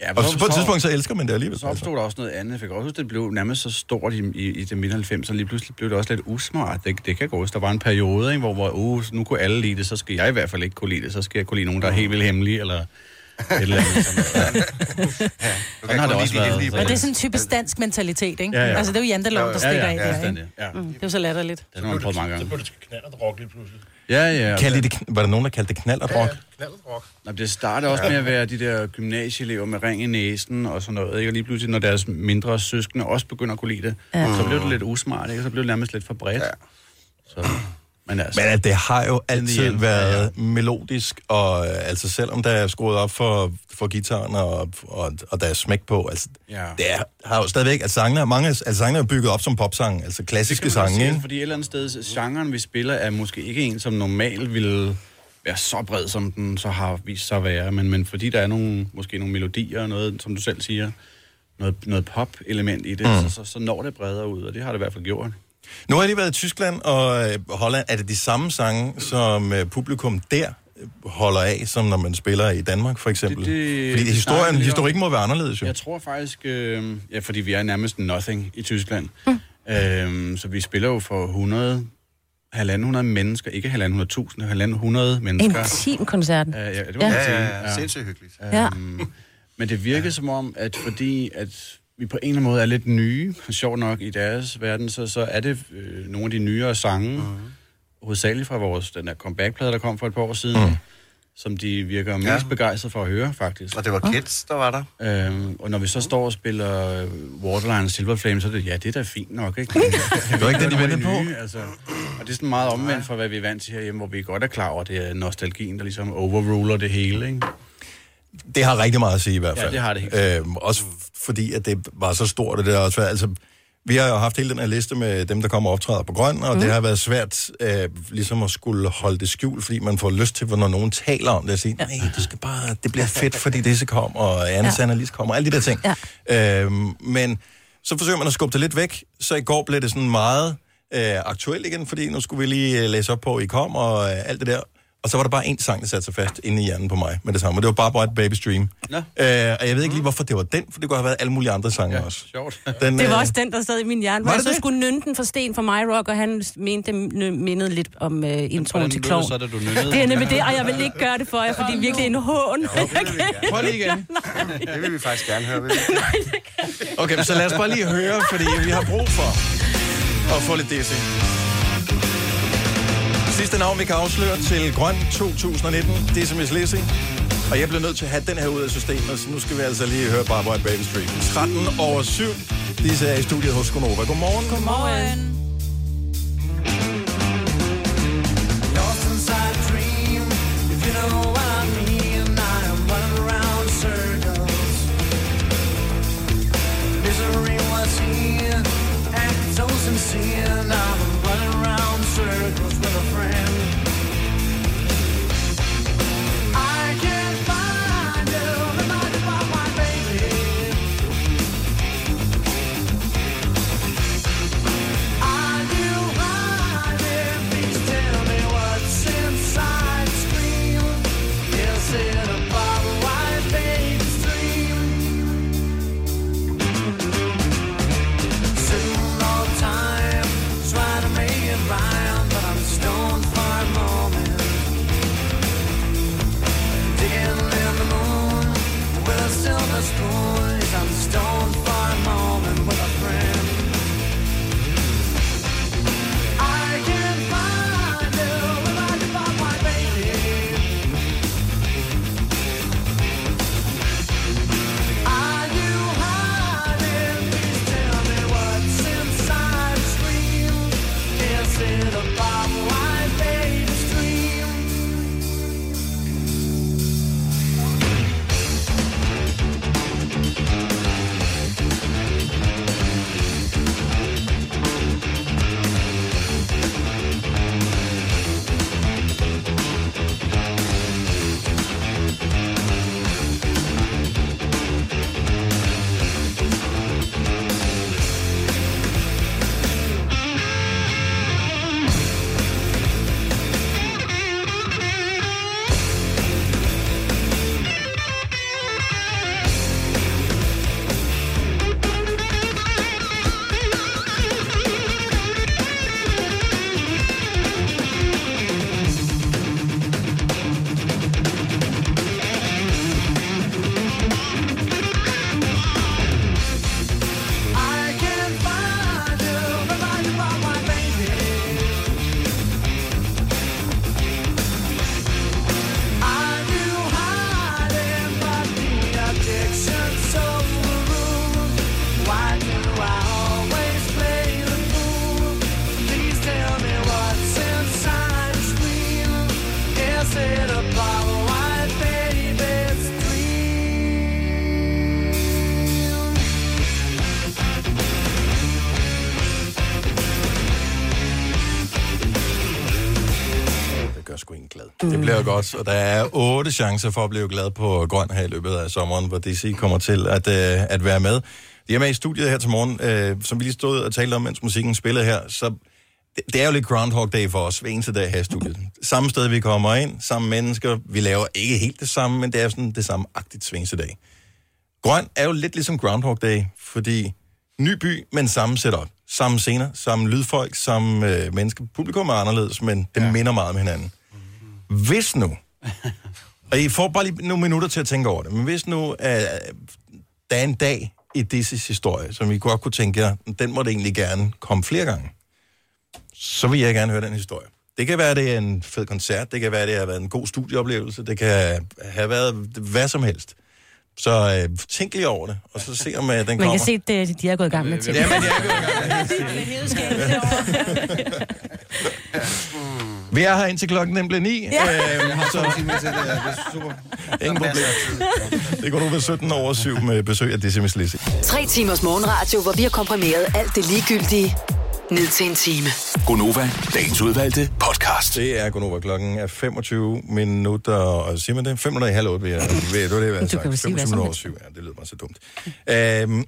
Ja, og så, på et tidspunkt, så elsker man det alligevel. Så opstod der også noget andet. Jeg fik også huske, det blev nærmest så stort i, i, i det midt 90'erne. Lige pludselig blev det også lidt usmart. Det, det kan gå. Der var en periode, ikke, hvor, hvor uh, nu kunne alle lide det, så skal jeg i hvert fald ikke kunne lide det. Så skal jeg kunne lide nogen, der er helt vildt hemmelige, eller et eller andet. Sådan noget. Ja. Sådan har det også været. Men det er sådan en typisk dansk mentalitet, ikke? Ja, ja. Altså, det er jo janteloven, der Ja, ja, stikker af ja, der, fuldstændig, ikke? ja. Mm, det er jo så latterligt. Det har man prøvet mange gange. Så blev det til knallert rock lige pludselig. Ja, ja. Kaldte det, var der nogen, der kaldte det knallert rock? Knallert rock. Nå, det startede også med at være de der gymnasieelever med ring i næsen og sådan noget. Ikke? Og lige pludselig, når deres mindre søskende også begynder at kunne lide det, Ja. ja. så blev det lidt usmart, ikke? og så blev det nærmest lidt for bredt. Ja. Så, men altså, Men at det har jo altid end, været melodisk, og øh, altså selvom der er skruet op for, for gitaren, og, og, og der er smæk på, altså Ja. det er, har jo stadigvæk, at sangene, mange altså, sangene er bygget op som popsang, altså klassiske sange, sige, ikke? Fordi et eller andet sted, genren vi spiller, er måske ikke en, som normalt ville være så bred, som den så har vist sig at være. Men, men fordi der er nogle, måske nogle melodier og noget, som du selv siger, noget, noget pop-element i det, mm. så, så, så når det bredere ud, og det har det i hvert fald gjort. Nu har jeg lige været i Tyskland og øh, Holland. Er det de samme sange, som øh, publikum der holder af, som når man spiller i Danmark, for eksempel? Det- det- Fordi historien, om. historikken må være anderledes, jo. Jeg tror faktisk, øh, ja, fordi vi er nærmest nothing i Tyskland. Mm. Øh, så vi spiller jo for 100, 1.500 mennesker, ikke 1.500.000, 1.500 mennesker. Intim-koncerten. Ja, ja, det må Ja. Ja, ja, ja. Sindssygt hyggeligt. Ja. Øhm, men det virkede som om, at fordi at vi på en eller anden måde er lidt nye, sjovt nok i deres verden, så, så er det øh, nogle af de nyere sange, mm. hovedsageligt fra vores, den der comeback-plade, der kom for et par år siden, mm. som de virker mest Ja. begejstrede for at høre, faktisk. Og det var Kids, der var der. Øhm, og når vi så står og spiller øh, Waterline og Silver Flame, så er det, ja, det er da fint nok, ikke? Det var ikke det, de ventede på. Nye, altså. Og det er sådan meget omvendt fra, hvad vi er vant til herhjemme, hvor vi godt er klar over, at det er nostalgien, der ligesom overruler det hele, ikke? Det har rigtig meget at sige i hvert Ja, fald. det har det helt Øhm, også fordi, at det var så stort, og det har også været, altså, vi har jo haft hele den her liste med dem, der kommer og optræder på grøn, og mm. det har været svært øh, ligesom at skulle holde det skjult, fordi man får lyst til, når nogen taler om det, at sige, nej, det skal bare, det bliver fedt, fordi det så kom, og Anne Ja. ja. lige kommer, alle de der ting. Ja. Øhm, men så forsøger man at skubbe det lidt væk, så i går blev det sådan meget øh, aktuelt igen, fordi nu skulle vi lige øh, læse op på, at I kom, og øh, alt det der. Og så var der bare en sang, der satte sig fast inde i hjernen på mig med det samme, og det var bare Bright Baby Stream. Nå. Øh, og jeg ved ikke lige, hvorfor det var den, for det kunne have været alle mulige andre sange ja. også. Sjovt. Den, Det var øh, også den, der sad i min hjerne, Var hvor jeg det så det? skulle nynne den for Sten for mig rock, og han mente, det mindede lidt om uh, introen til det Klovn. Det er nemlig det, og jeg vil ikke gøre det for jer, for det er virkelig en hån. Prøv lige igen. Det vil vi faktisk gerne høre. Vil vi? Okay, men så lad os bare lige høre, fordi vi har brug for at få lidt DC. Sidste navn, vi kan afsløre til Grøn 2019, det er som Lizzy. Og jeg bliver nødt til at have den her ud af systemet, så nu skal vi altså lige høre Barbara Baby Stream. 13 over 7. Disse er i studiet hos Gonova. Godmorgen. Godmorgen. I. I. Misery was here, and so sincere. Now bliver godt, og der er otte chancer for at blive glad på grøn her i løbet af sommeren, hvor DC kommer til at, øh, at være med. De er med i studiet her til morgen, øh, som vi lige stod og talte om, mens musikken spillede her, så det, det er jo lidt Groundhog Day for os, hver eneste dag her i studiet. Samme sted, vi kommer ind, samme mennesker. Vi laver ikke helt det samme, men det er sådan det samme agtigt hver dag. Grøn er jo lidt ligesom Groundhog Day, fordi ny by, men samme setup. Samme scener, samme lydfolk, samme øh, mennesker. Publikum er anderledes, men det ja. minder meget om hinanden. Hvis nu, og I får bare lige nogle minutter til at tænke over det, men hvis nu, at der er en dag i Disses historie, som I godt kunne tænke jer, den må det egentlig gerne komme flere gange, så vil jeg gerne høre den historie. Det kan være, det er en fed koncert, det kan være, det har været en god studieoplevelse, det kan have været hvad som helst. Så øh, tænk lige over det, og så se om øh, den Man kommer. kan se, at de er gået i gang med til. Ja, men jeg er gået i gang med Vi er her indtil klokken den bliver 9. Ja. Øhm, så... Ingen problem. Det går du ved 17 over 7 med besøg af Decimus Lizzy. Tre timers morgenradio, hvor vi har komprimeret alt det ligegyldige ned til en time. Gonova, dagens udvalgte podcast. Det er Gunova. Klokken er 25 minutter, og siger man det? 5 minutter i halv 8, vil jeg, vil, det var det, jeg havde Du kan jo sagt. sige hvad 25 som minutter over helst. 7, ja, det lyder mig så dumt. Øhm,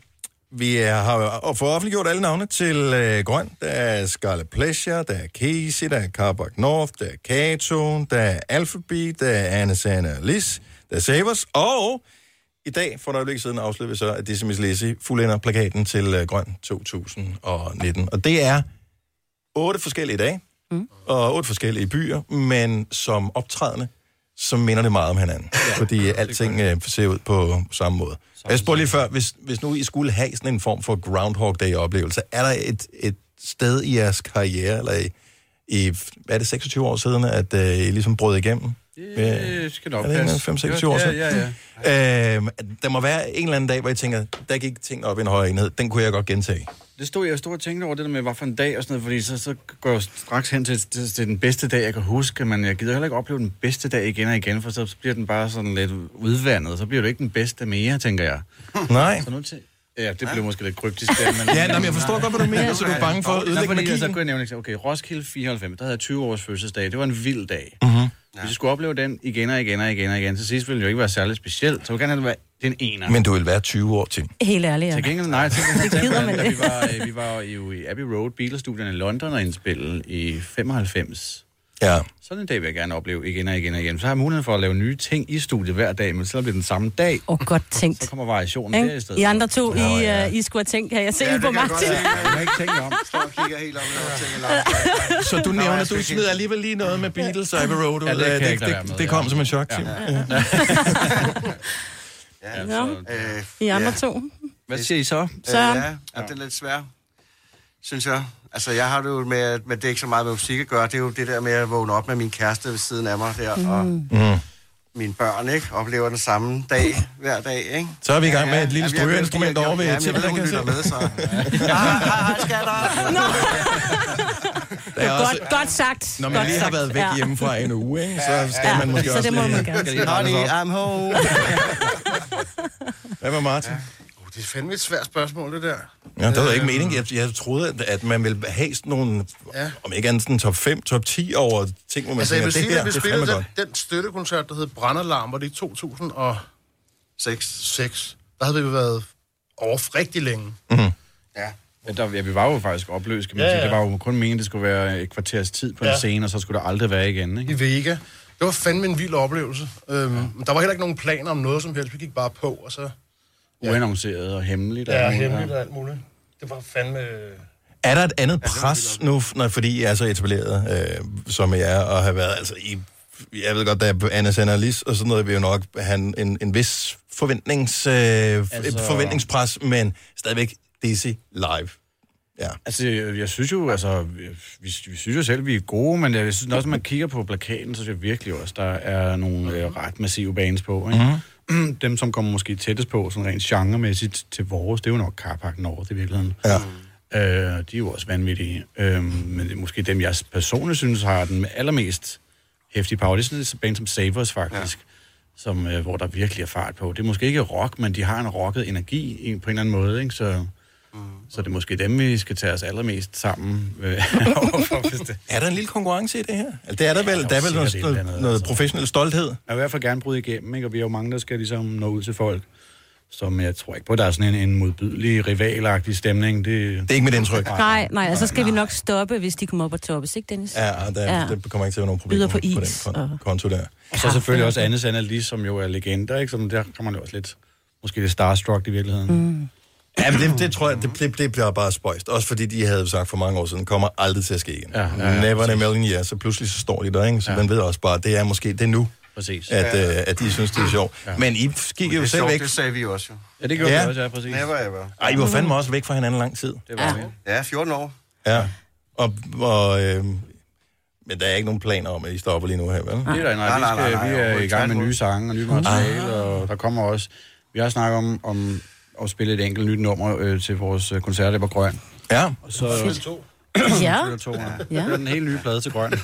vi har fået offentliggjort alle navne til øh, Grøn. Der er Scarlet Pleasure, der er Casey, der er Carbac North, der er Kato, der er Alphabet, der er Anna Sana Liz, der er Savers, og i dag, for et øjeblik siden, afslører vi så, at Decimus Lizzy fuldender plakaten til øh, Grøn 2019. Og det er otte forskellige dage, mm. og otte forskellige byer, men som optrædende, så minder det meget om hinanden. Ja, fordi alting øh, ser ud på samme måde. Jeg spurgte lige før, hvis, hvis nu I skulle have sådan en form for Groundhog Day-oplevelse, er der et, et sted i jeres karriere, eller i, i er det, 26 år siden, at øh, I ligesom brød igennem? Det skal nok Er det passe. 5-26 år Ja, siden? ja, ja. Øhm, der må være en eller anden dag, hvor I tænker, der gik ting op i en højere enhed. Den kunne jeg godt gentage. Det stod jeg stod og tænkte over det der med, hvad for en dag og sådan noget, fordi så, så går jeg straks hen til, til, til, den bedste dag, jeg kan huske, men jeg gider heller ikke opleve den bedste dag igen og igen, for så, så bliver den bare sådan lidt udvandet, så bliver det ikke den bedste mere, tænker jeg. Nej. Så nu til, ja, det blev måske lidt kryptisk der, men... Ja, nå, men jeg forstår godt, hvad du mener, så du er bange for at ødelægge magien. Så kunne jeg nævne, okay, Roskilde 94, der havde jeg 20 års fødselsdag, det var en vild dag. Mm-hmm. Hvis jeg skulle opleve den igen og igen og igen og igen, til sidst ville det jo ikke være særlig specielt, så jeg vil gerne have det være den ene. Men du vil være 20 år til. Helt ærligt, ja. Til gengæld, nej, til gengæld, Det gider man vi ikke. var, øh, vi var jo i Abbey Road Beatles-studierne i London og indspille i 95. Ja. Sådan en dag vil jeg gerne opleve igen og igen og igen. Så har jeg muligheden for at lave nye ting i studiet hver dag, men så bliver det den samme dag. Åh, oh, godt tænkt. Så kommer variationen der i stedet. I andre to, Nå, I, ja. uh, I skulle have tænkt, kan jeg se Ja, ja, det på jeg godt Martin? se. Jeg har ikke tænkt om. Står og kigger helt og tænker langt. Så du nævner, jeg du smider alligevel lige noget med Beatles og Abbey Road. Ja, det kan jeg det, det, med, det kom ja. som en chok til. Ja. Ja, Nå, øh, I andre ja. to. Hvad siger I så? Så- Øh, ja, ja, det er lidt svært, synes jeg. Altså, jeg har det jo med, men det er ikke så meget med musik at gøre. Det er jo det der med at vågne op med min kæreste ved siden af mig der, mm. og Mm. mine børn, ikke? Oplever den samme dag, hver dag, ikke? Så er vi i gang med et lille ved, strygeinstrument over ved Jamen, jeg ved, Tilda, hun kan jeg se. med, så... Hej, hej, hej, skatter! Der er også, Godt, godt sagt. når man godt lige har sagt. været væk Ja. hjemmefra en uge, ikke, så skal Ja, man måske så også det må lige... man gerne Honey. I'm home. Hvad med Martin? Oh, det er fandme et svært spørgsmål, det der. Ja, det var ikke meningen. Jeg, jeg troede, at, man ville have sådan nogle, Ja. om ikke andet sådan top 5, top 10 over ting, hvor man Altså, jeg tænker, vil det sige, her, at vi det er fandme den, godt. den støttekoncert, der hed Brandalarm, var det i 2006. 6. Der havde vi været over rigtig længe. Mhm. Ja. Ja, der, ja, vi var jo faktisk opløst, kan man Ja, ja, ja. sige. Det var jo kun meningen, det skulle være et kvarters tid på ja. Ja. en scene, og så skulle der aldrig være igen, ikke? I Vega. Det var fandme en vild oplevelse. Øhm, men Der var heller ikke nogen planer om noget som helst. Vi gik bare på, og så... Uannonceret og hemmeligt. og Ja, alt muligt. hemmeligt og alt muligt. Det var fandme... Er der et andet pres nu, når, fordi I er så etableret, øh, som I er, og har været, altså I, jeg ved godt, da Anna Sender Lis og sådan noget, vil jo nok have en, en, en vis forventnings, øh, altså... Forventningspres, men stadigvæk DC live. Ja. Altså, jeg, synes jo, altså, vi, vi, vi synes jo selv, vi er gode, men jeg synes også, når man kigger på plakaten, så synes jeg virkelig også, der er nogle øh, ret massive bands på, ikke? Mm-hmm. Dem, som kommer måske tættest på, sådan rent genremæssigt til vores, det er jo nok Carpark North i virkeligheden. Ja. Øh, de er jo også vanvittige. Øh, men det er måske dem, jeg personligt synes har den allermest hæftige power. Det er sådan et band som Savers, faktisk. Ja. Som, øh, hvor der virkelig er fart på. Det er måske ikke rock, men de har en rocket energi på en eller anden måde, ikke? Så, mm. så det er måske dem, vi skal tage os allermest sammen øh, overfor, hvis det. Er der en lille konkurrence i det her? Altså, det er der vel, Ja, der er vel noget, noget, andet, noget altså. professionel stolthed. Jeg vil i hvert fald gerne bryde igennem, ikke? og vi er jo mange, der skal ligesom nå ud til folk. Som jeg tror ikke på, der er sådan en, en modbydelig, rivalagtig stemning. Det, det er ikke mit indtryk. Nej, nej, og så skal vi nok stoppe, hvis de kommer op og toppes, ikke Dennis? Ja, der, ja. Der kommer ikke til at være nogen problemer på på den kon- konto der. Og så selvfølgelig også Annes Annalise, som jo er legender, ikke? Som der kan man jo også lidt, måske lidt starstruck i virkeligheden. Mm. Ja, men det, det tror jeg, det, det, det bliver bare spøjst. Også fordi de havde sagt for mange år siden, kommer aldrig til at ske igen. Ja, ja, ja, Never in a million years, så pludselig så står de der, ikke? Så ja. man ved også bare, det er måske det er nu, Præcis. at, Ja. øh, at de synes, det er sjovt. Ja. Men I gik jo selv sjovt, væk. det sagde vi jo også jo. Ja, det gjorde Ja. vi også, ja, præcis. Never ever. Ej, I var fandme også væk fra hinanden lang tid. Det var ja. Ja, 14 år. Ja. Og, og øh, men der er ikke nogen planer om, at I stopper lige nu her, vel? Det er der, nej, Nej, vi, nej, nej, skal, nej, vi er i gang med nye sange og nye materiale, og der kommer også... Vi har snakket om, om at spille et enkelt nyt nummer øh, til vores øh, koncert på Grøn. Ja. Og så... Spiller to, ja. Ja. Det er den helt nye plade til Grøn.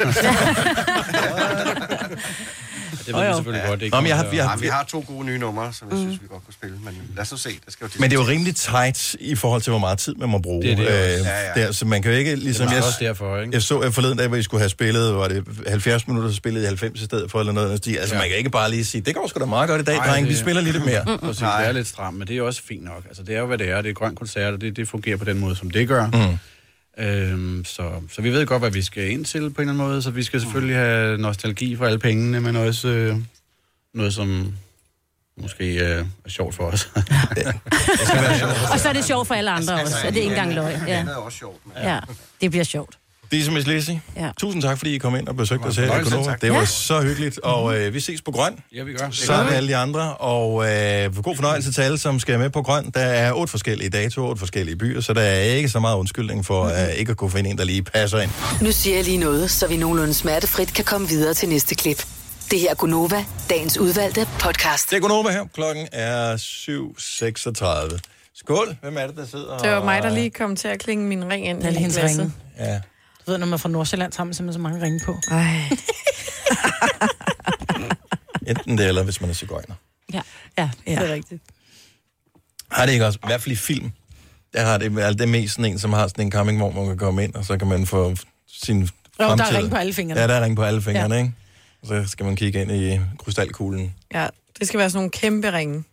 det ved vi selvfølgelig godt. Det ikke Nå, men jeg har- vi har- Ja, vi har to gode nye numre, som jeg synes, vi godt kunne spille. Men lad os nu se. Det skal jo Men det er jo rimelig tight i forhold til, hvor meget tid man må bruge. Det er det øh, Ja, ja. Der, så man kan jo ikke, ligesom Det er jeg, også derfor, ikke? jeg så øh, forleden dag, hvor I skulle have spillet, var det 70 minutter, så spillede I 90 i stedet for, eller noget. Altså, Ja. man kan ikke bare lige sige, det går sgu da meget godt i dag, Nej, dreng, vi det- spiller lige lidt mere. Præcis, det er lidt stramt, men det er også fint nok. Altså, det er jo, hvad det er. Det er et grønt koncert, og det, det fungerer på den måde, som det gør. Mm. Øhm, så, så vi ved godt, hvad vi skal ind til på en eller anden måde. Så vi skal selvfølgelig have nostalgi for alle pengene, men også øh, noget, som måske øh, er sjovt for os. Og så er det sjovt for alle andre også, og det er ikke engang løg. Ja. Det er også sjovt. Men... ja, det bliver sjovt. Disse Miss Lizzy, Ja. tusind tak, fordi I kom ind og besøgte os her i tak. Det var Ja. så hyggeligt, og øh, vi ses på Grøn. ja, vi gør. Så er det alle de andre, og øh, god fornøjelse til alle, som skal med på Grøn. Der er otte forskellige datoer, otte forskellige byer, så der er ikke så meget undskyldning for øh, ikke at kunne finde en, der lige passer ind. Nu siger jeg lige noget, så vi nogenlunde smertefrit kan komme videre til næste klip. Det her er Gunova, dagens udvalgte podcast. Det er Gunova her. Klokken er 7.36. Skål. Hvem er det, der sidder Det var mig, der og- lige kom til at klinge min ring ind Det er hendes ringe. Ja. Du ved, når man er fra Nordsjælland, så har man simpelthen så mange ringe på. Ej. Enten det, eller hvis man er cigøjner. Ja, Ja, Ja. det er rigtigt. Har det ikke også? I hvert fald i film. Der har det, altså, det er mest sådan en, som har sådan en campingvogn, hvor man kan komme ind, og så kan man få sin Jo, der er fremtid. ring på alle fingrene. Ja, der er ring på alle fingrene, ja. ikke? Og så skal man kigge ind i krystalkuglen. Ja, det skal være sådan nogle kæmpe ringe.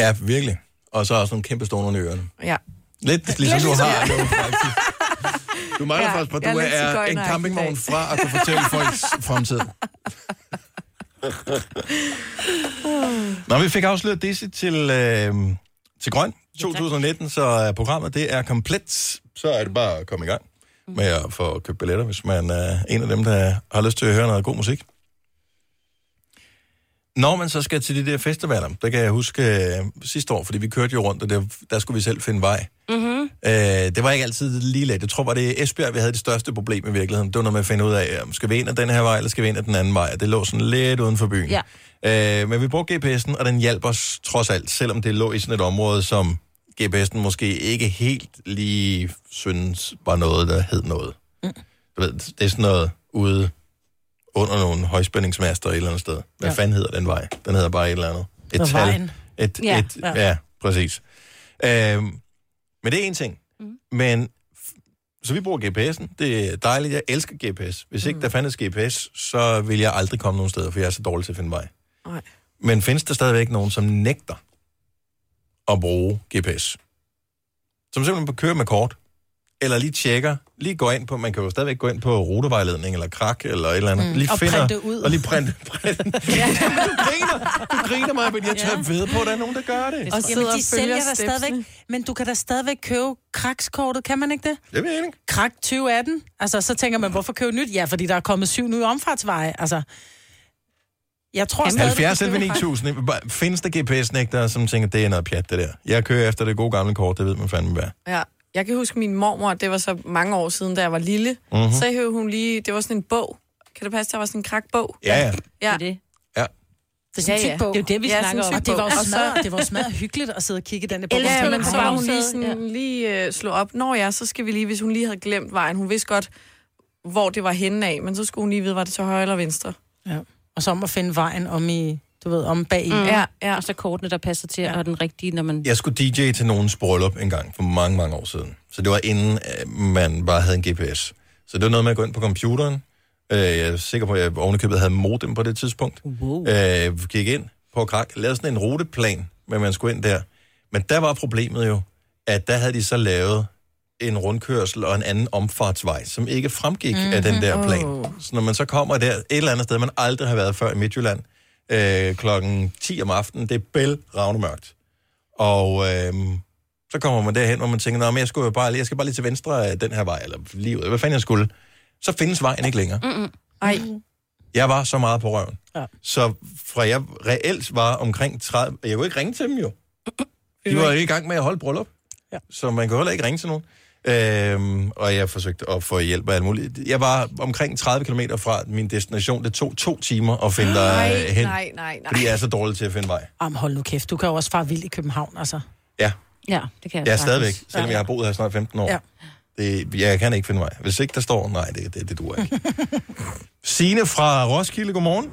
Ja, virkelig. Og så også nogle kæmpe store under ørerne. Ja. Lidt ligesom du ligesom har nu, faktisk. Du mangler Ja, faktisk, at jeg du er er en campingvogn fra at kunne fortælle folks fremtid. Nå, vi fik afsløret Dizzy til, øh, til Grøn 2019, så øh, programmet det er komplet. Så er det bare at komme i gang med at få købt billetter, hvis man er en af dem, der har lyst til at høre noget god musik. Når man så skal til de der festivaler, der kan jeg huske øh, sidste år, fordi vi kørte jo rundt, og der, der skulle vi selv finde vej. Mm-hmm. Øh, det var ikke altid lige let. Jeg tror, var det Esbjerg, vi havde det største problem i virkeligheden. Det var noget med at finde ud af, om skal vi ind ad den her vej, eller skal vi ind ad den anden vej. Det lå sådan lidt uden for byen. Ja. Øh, men vi brugte GPS'en, og den hjalp os trods alt, selvom det lå i sådan et område, som GPS'en måske ikke helt lige synes var noget, der hed noget. Mm. Du ved, det er sådan noget ude under nogle højspændingsmaster et eller andet sted. Hvad ja. Fanden hedder den vej? Den hedder bare et eller andet. Et Nå, tal. vejen. Et, Ja. et, ja. ja, præcis. Øhm, men det er en ting. Mm. Men, så vi bruger GPS'en. Det er dejligt. Jeg elsker GPS. Hvis ikke der fandtes GPS, så vil jeg aldrig komme nogen steder, for jeg er så dårlig til at finde vej. Nej. Men findes der stadigvæk nogen, som nægter at bruge GPS? Som simpelthen kører med kort, eller lige tjekker, lige går ind på, man kan jo stadigvæk gå ind på rutevejledning, eller krak, eller et eller andet. Mm, lige og finder, printe ud. Og lige printe, printe. ja. du griner, du griner mig, men jeg tør ved på, at der er nogen, der gør det. Og Jamen, sidder og de sælger der stadigvæk. Men du kan da stadigvæk købe krakskortet, kan man ikke det? Det ved jeg ikke. Krak 2018. Altså, så tænker man, hvorfor købe nyt? Ja, fordi der er kommet syv nye omfartsveje. Altså, jeg tror stadig... 70 11 9000. Findes der GPS-nægtere, som tænker, det er noget pjat, det der? Jeg kører efter det gode gamle kort, det ved man fandme hvad. Ja. Jeg kan huske min mormor, det var så mange år siden, da jeg var lille. Mhm. Mm-hmm. Så hævde hun lige, det var sådan en bog. Kan det passe, der var sådan en krakbog? Ja, ja. Ja. Det er det. ja. Det er Ja, ja. Det er jo det, vi Ja, snakker om. Og det var jo smadret, det var smadret hyggeligt at sidde og kigge i den der bog. Ja, men så var hun Ja. lige sådan, lige øh, slå op. Nå ja, så skal vi lige, hvis hun lige havde glemt vejen. Hun vidste godt, hvor det var henne af, men så skulle hun lige vide, var det til højre eller venstre. Ja. Og så om at finde vejen om i, du ved, om bag i. Mm. Ja, ja. Og så kortene, der passer til, og den rigtige, når man... Jeg skulle DJ til nogens bryllup en gang for mange, mange år siden. Så det var inden øh, man bare havde en GPS. Så det var noget med at gå ind på computeren. Øh, jeg er sikker på, at jeg ovenikøbet havde modem på det tidspunkt. Wow. Øh, gik ind på krak, lavede sådan en ruteplan, men man skulle ind der. Men der var problemet jo, at der havde de så lavet en rundkørsel og en anden omfartsvej, som ikke fremgik mm-hmm. af den der plan. Så når man så kommer der et eller andet sted, man aldrig har været før i Midtjylland, øh, klokken 10 om aftenen, det er bæl ravnemørkt. Og øh, så kommer man derhen, hvor man tænker, Nå, men jeg, skulle jo bare, lige- jeg skal bare lige til venstre af den her vej, eller lige ud, hvad fanden jeg skulle. Så findes vejen ikke længere. Mm-mm. Ej. Jeg var så meget på røven. Ja. Så fra jeg reelt var omkring 30... Jeg kunne ikke ringe til dem jo. De var jo i gang med at holde bryllup. Ja. Så man kan heller ikke ringe til nogen. Øhm, og jeg forsøgte at få hjælp af alt muligt. Jeg var omkring 30 km fra min destination. Det tog to timer at finde dig hen. nej, nej, nej. Fordi jeg er så dårlig til at finde vej. Jamen, hold nu kæft. Du kan jo også fare vild i København, altså. Ja, Ja, det kan jeg jeg er stadigvæk, selvom jeg har boet her snart 15 år. Ja. Det, jeg kan ikke finde vej. Hvis ikke der står, nej, det, det, det duer ikke. Signe fra Roskilde, godmorgen.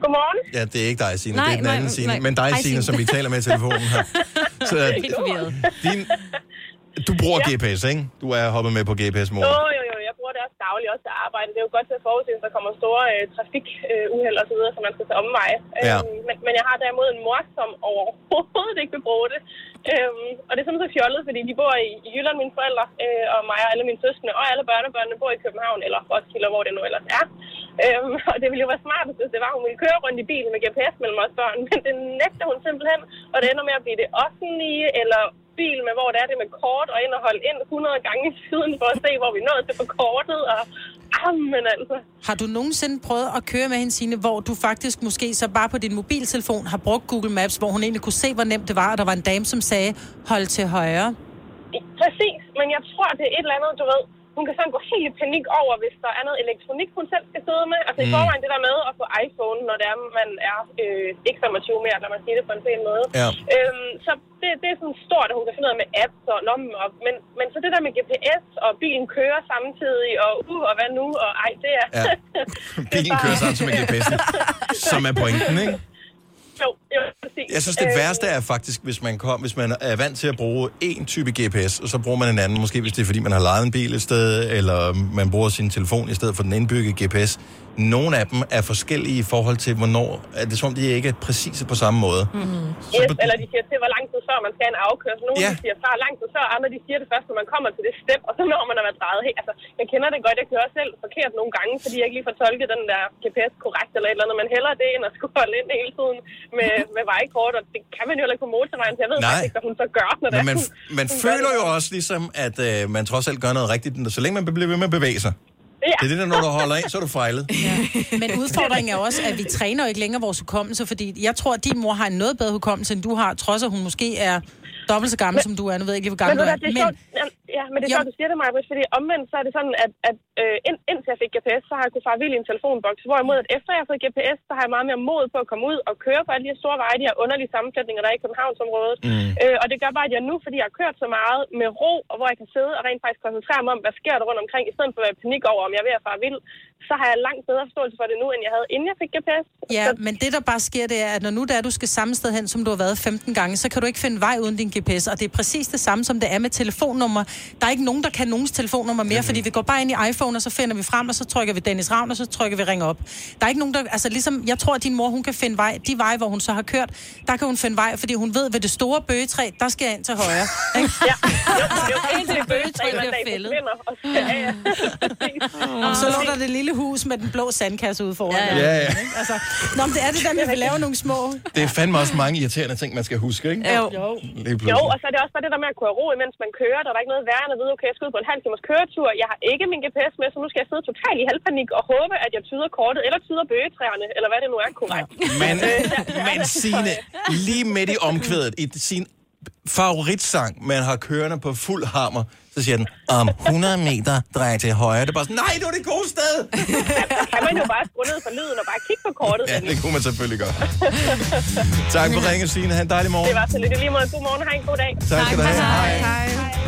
Godmorgen. Ja, det er ikke dig, Signe. Nej, det er den nej, anden Signe. nej. Men dig, Hej, Signe, Signe. som vi taler med i telefonen her. Så Helt forvirret. din, du bruger Ja. GPS, ikke? Du er hoppet med på GPS Jo, morgen. jo, jo, jeg bruger det også dagligt også til arbejde. Det er jo godt til at forudse, hvis der kommer store øh, trafikuheld og så videre, så man skal tage omveje. Ja. Øhm, men, men jeg har derimod en mor, som overhovedet ikke vil bruge det. Øhm, og det er sådan så fjollet, fordi de bor i, i Jylland, mine forældre, øh, og mig og alle mine søskende, og alle børnebørnene bor i København, eller Roskilde, hvor det nu ellers er. Øhm, og det ville jo være smart, hvis det var, hun ville køre rundt i bilen med GPS mellem os børn, men det nægter hun simpelthen, og det ender med at blive det offentlige, eller bil med, hvor det er det med kort, og ind og holde ind 100 gange i tiden for at se, hvor vi nåede til på kortet, og jamen altså. Har du nogensinde prøvet at køre med hende, Signe, hvor du faktisk måske så bare på din mobiltelefon har brugt Google Maps, hvor hun egentlig kunne se, hvor nemt det var, og der var en dame, som sagde, hold til højre? Præcis, men jeg tror, det er et eller andet, du ved, hun kan sådan gå helt i panik over, hvis der er noget elektronik, hun selv skal sidde med. Altså mm. i forvejen det der med at få iPhone, når det er, man er øh, ikke 25 mere, lad mig sige det på en pæn måde. Ja. Øhm, så det, det er sådan stort, at hun kan finde ud af med apps og lommen op. Men, men så det der med GPS, og bilen kører samtidig, og uh, og hvad nu, og ej, det er... Ja. Bilen kører samtidig med GPS'en, som er pointen, ikke? Jo, jo, præcis. Jeg synes, det Øhm, værste er faktisk, hvis man, kom, hvis man er vant til at bruge én type GPS, og så bruger man en anden. Måske hvis det er, fordi man har lejet en bil et sted, eller man bruger sin telefon i stedet for den indbyggede GPS. Nogle af dem er forskellige i forhold til, hvornår... Er det er som om, de ikke er præcise på samme måde. Mm-hmm. Yes, eller de siger til, hvor lang tid før man skal have en afkørsel. Nogle Ja. ja. siger fra lang tid før, andre de siger det først, når man kommer til det step, og så når man været drejet helt. Altså, jeg kender det godt, jeg kører selv forkert nogle gange, fordi jeg ikke lige får tolket den der GPS korrekt eller et eller andet, men heller det, end at skulle holde ind hele tiden med, med vejkort, og det kan man jo ikke på motorvejen, så jeg ved Nej. faktisk ikke, hvad hun så gør, når det Men er, man, hun- man hun føler jo også ligesom, at øh, man trods alt gør noget rigtigt, så længe man bliver ved med at bevæge sig. Ja. Det er det der, når du holder af, så er du fejlet. Men udfordringen er også, at vi træner jo ikke længere vores hukommelse, fordi jeg tror, at din mor har en noget bedre hukommelse, end du har, trods at hun måske er dobbelt så gammel, som du er. Nu ved jeg ikke hvor gammel men, du er. du hvad, det er sjovt. Ja, men det er Ja. sjovt, du siger det, Maja, fordi omvendt så er det sådan, at, at øh, ind, indtil jeg fik GPS, så har jeg kunnet fare vild i en telefonboks. Hvorimod, at efter jeg har fået GPS, så har jeg meget mere mod på at komme ud og køre på alle de her store veje, de her underlige sammensætninger, der er i Københavnsområdet. Mm. Øh, og det gør bare, at jeg nu, fordi jeg har kørt så meget med ro, og hvor jeg kan sidde og rent faktisk koncentrere mig om, hvad sker der rundt omkring, i stedet for at være i panik over, om jeg er ved at fare vild, så har jeg langt bedre forståelse for det nu, end jeg havde, inden jeg fik GPS. Ja, men det der bare sker, det er, at når nu der du skal samme sted hen, som du har været 15 gange, så kan du ikke finde vej uden din GPS, og det er præcis det samme, som det er med telefonnummer. Der er ikke nogen, der kan nogens telefonnummer mere, fordi vi går bare ind i iPhone, og så finder vi frem, og så trykker vi Dennis Ravn, og så trykker vi ring op. Der er ikke nogen, der, altså ligesom, jeg tror, at din mor, hun kan finde vej, de veje, hvor hun så har kørt, der kan hun finde vej, fordi hun ved, ved det store bøgetræ, der skal jeg ind til højre. Ikke? Ja, jo, jo, indtil det bøgetræ. Og så, ja, så lå der det lille hus med den blå sandkasse ude foran. Ja, der, ja. Ja, ja. ikke? Altså, nå, men det er det der med, at vi laver nogle små... Det er fandme også mange irriterende ting, man skal huske, ikke? Jo. Jo, pludselig. og så er det også bare det der med at kunne have ro, imens man kører. Der er der ikke noget værre end at vide, okay, jeg skal ud på en halv timers køretur. Jeg har ikke min GPS med, så nu skal jeg sidde totalt i halvpanik og håbe, at jeg tyder kortet, eller tyder bøgetræerne, eller hvad det nu er korrekt. Men, men Signe, lige midt i omkvædet, i sin favoritsang, man har kørende på fuld hammer, så siger den, om 100 meter drej til højre. Det er bare sådan, nej, det var det gode sted. Så kan man jo bare skrue ned for lyden og bare kigge på kortet. Ja, det kunne man selvfølgelig gøre. Tak for ringen, Signe. Ha' en dejlig morgen. Det var så lidt i lige måde. God morgen, ha' en god dag. Tak skal du have. Hej. Hej.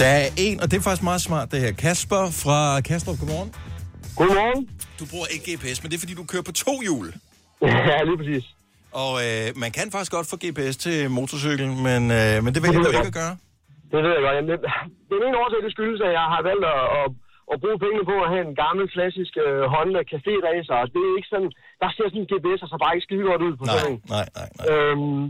Der er en, og det er faktisk meget smart det her. Kasper fra Kastrup, godmorgen. Godmorgen. Du bruger ikke GPS, men det er fordi, du kører på to hjul. Ja, lige præcis. Og øh, man kan faktisk godt få GPS til motorcykel, men, øh, men det vælger du ikke at gøre. Det ved jeg godt. Jamen, det, det er min årsag, det skyldes, at jeg har valgt at, at, at bruge pengene på at have en gammel, klassisk øh, Honda Café Racer. Og Det er ikke sådan, der ser sådan en GPS så bare ikke skide godt ud på sådan en. Nej, nej, nej. Øhm,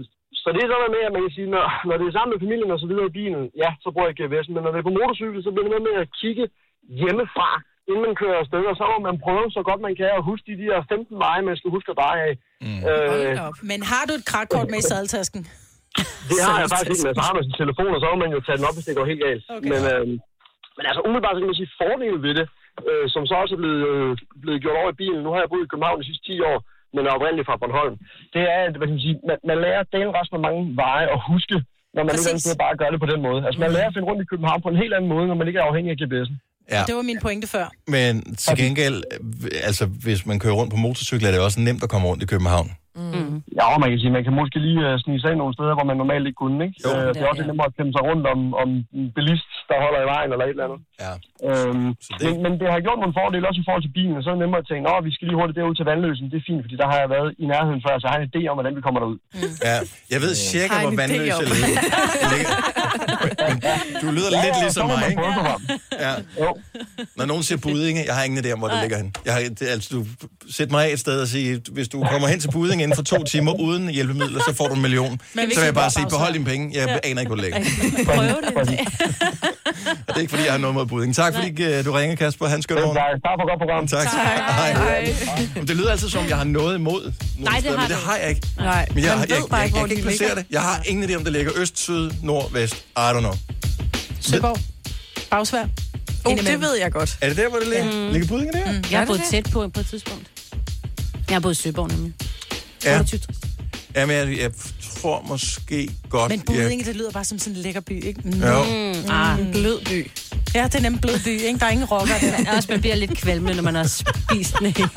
så det er sådan noget med, at man kan sige, når, når det er sammen med familien og så videre i bilen, ja, så bruger jeg GPS'en. Men når det er på motorcykel, så bliver det noget med at kigge hjemmefra, inden man kører afsted. Og så må man prøve så godt man kan at huske de der 15 veje, man skal huske at dreje af. Mm. Øh, Men har du et krakkort med i sadeltasken? det har jeg faktisk ikke, men så har man sin telefon, og så må man jo tage den op, hvis det går helt galt. Okay. Men, øh, men altså umiddelbart så kan man sige, fordelen ved det, øh, som så også er blevet, øh, blevet gjort over i bilen, nu har jeg boet i København de sidste 10 år, men er oprindeligt fra Bornholm, det er, at hvad kan man, sige, man, man lærer delen resten af mange veje at huske, når man ikke andet bare gør det på den måde. Altså man lærer at finde rundt i København på en helt anden måde, når man ikke er afhængig af GPS'en. Ja. Det var min pointe før. Men til gengæld, altså hvis man kører rundt på motorcykel, er det også nemt at komme rundt i København. Mm. Ja, og man kan sige, man kan måske lige uh, snige sig ind nogle steder, hvor man normalt ikke kunne, ikke? Jo. Øh, det er også nemmere at kæmpe sig rundt om, om en bilist, der holder i vejen eller et eller andet. Ja. Øhm, det... men, men det har gjort nogle fordele også i forhold til bilen, og så er det nemmere at tænke, at vi skal lige hurtigt derud til vandløsen, det er fint, fordi der har jeg været i nærheden før, så jeg har en idé om, hvordan vi kommer derud. Ja, jeg ved cirka, hvor vandløs jeg ligger. Du lyder lidt ligesom mig, ikke? Ja. Når nogen siger Budinge, jeg har ingen idé om, hvor det ligger hen. Jeg har, det, altså, du sæt mig af et sted og sige, hvis du kommer hen til Budinge inden for to timer uden hjælpemidler, så får du en million. Men Så vil jeg bare sige, behold dine penge. Jeg aner ikke, hvor det ligger. Prøv det. Det er ikke, fordi jeg har noget mod Budinge. Tak, fordi øh, du ringer, Kasper. Han skal morgen. Tak for godt program. Tak. Hej. Men Det lyder altid som, jeg har noget imod Nej, det har men det har jeg ikke. Nej, Men jeg, man jeg, ved jeg, bare jeg, ikke, jeg, hvor kan de ikke placere ligger. det. Jeg har ingen idé om, det ligger øst, syd, nord, vest. I don't know. Søborg. Bagsvær. Oh, det ved jeg godt. Er det der, hvor det ligger? Mm. Ligger Budinge der? Mm. Jeg har boet tæt på på et tidspunkt. Jeg har boet i Søborg nemlig. Ja. 28. Jamen, jeg, jeg tror måske godt... Men Budinge, det lyder bare som sådan en lækker by, ikke? Mm. Jo. Mm. Ah. En blød by. Ja, det er nemlig blød by, ikke? Der er ingen rocker der. Også, man bliver lidt kvalme, når man har spist den hele.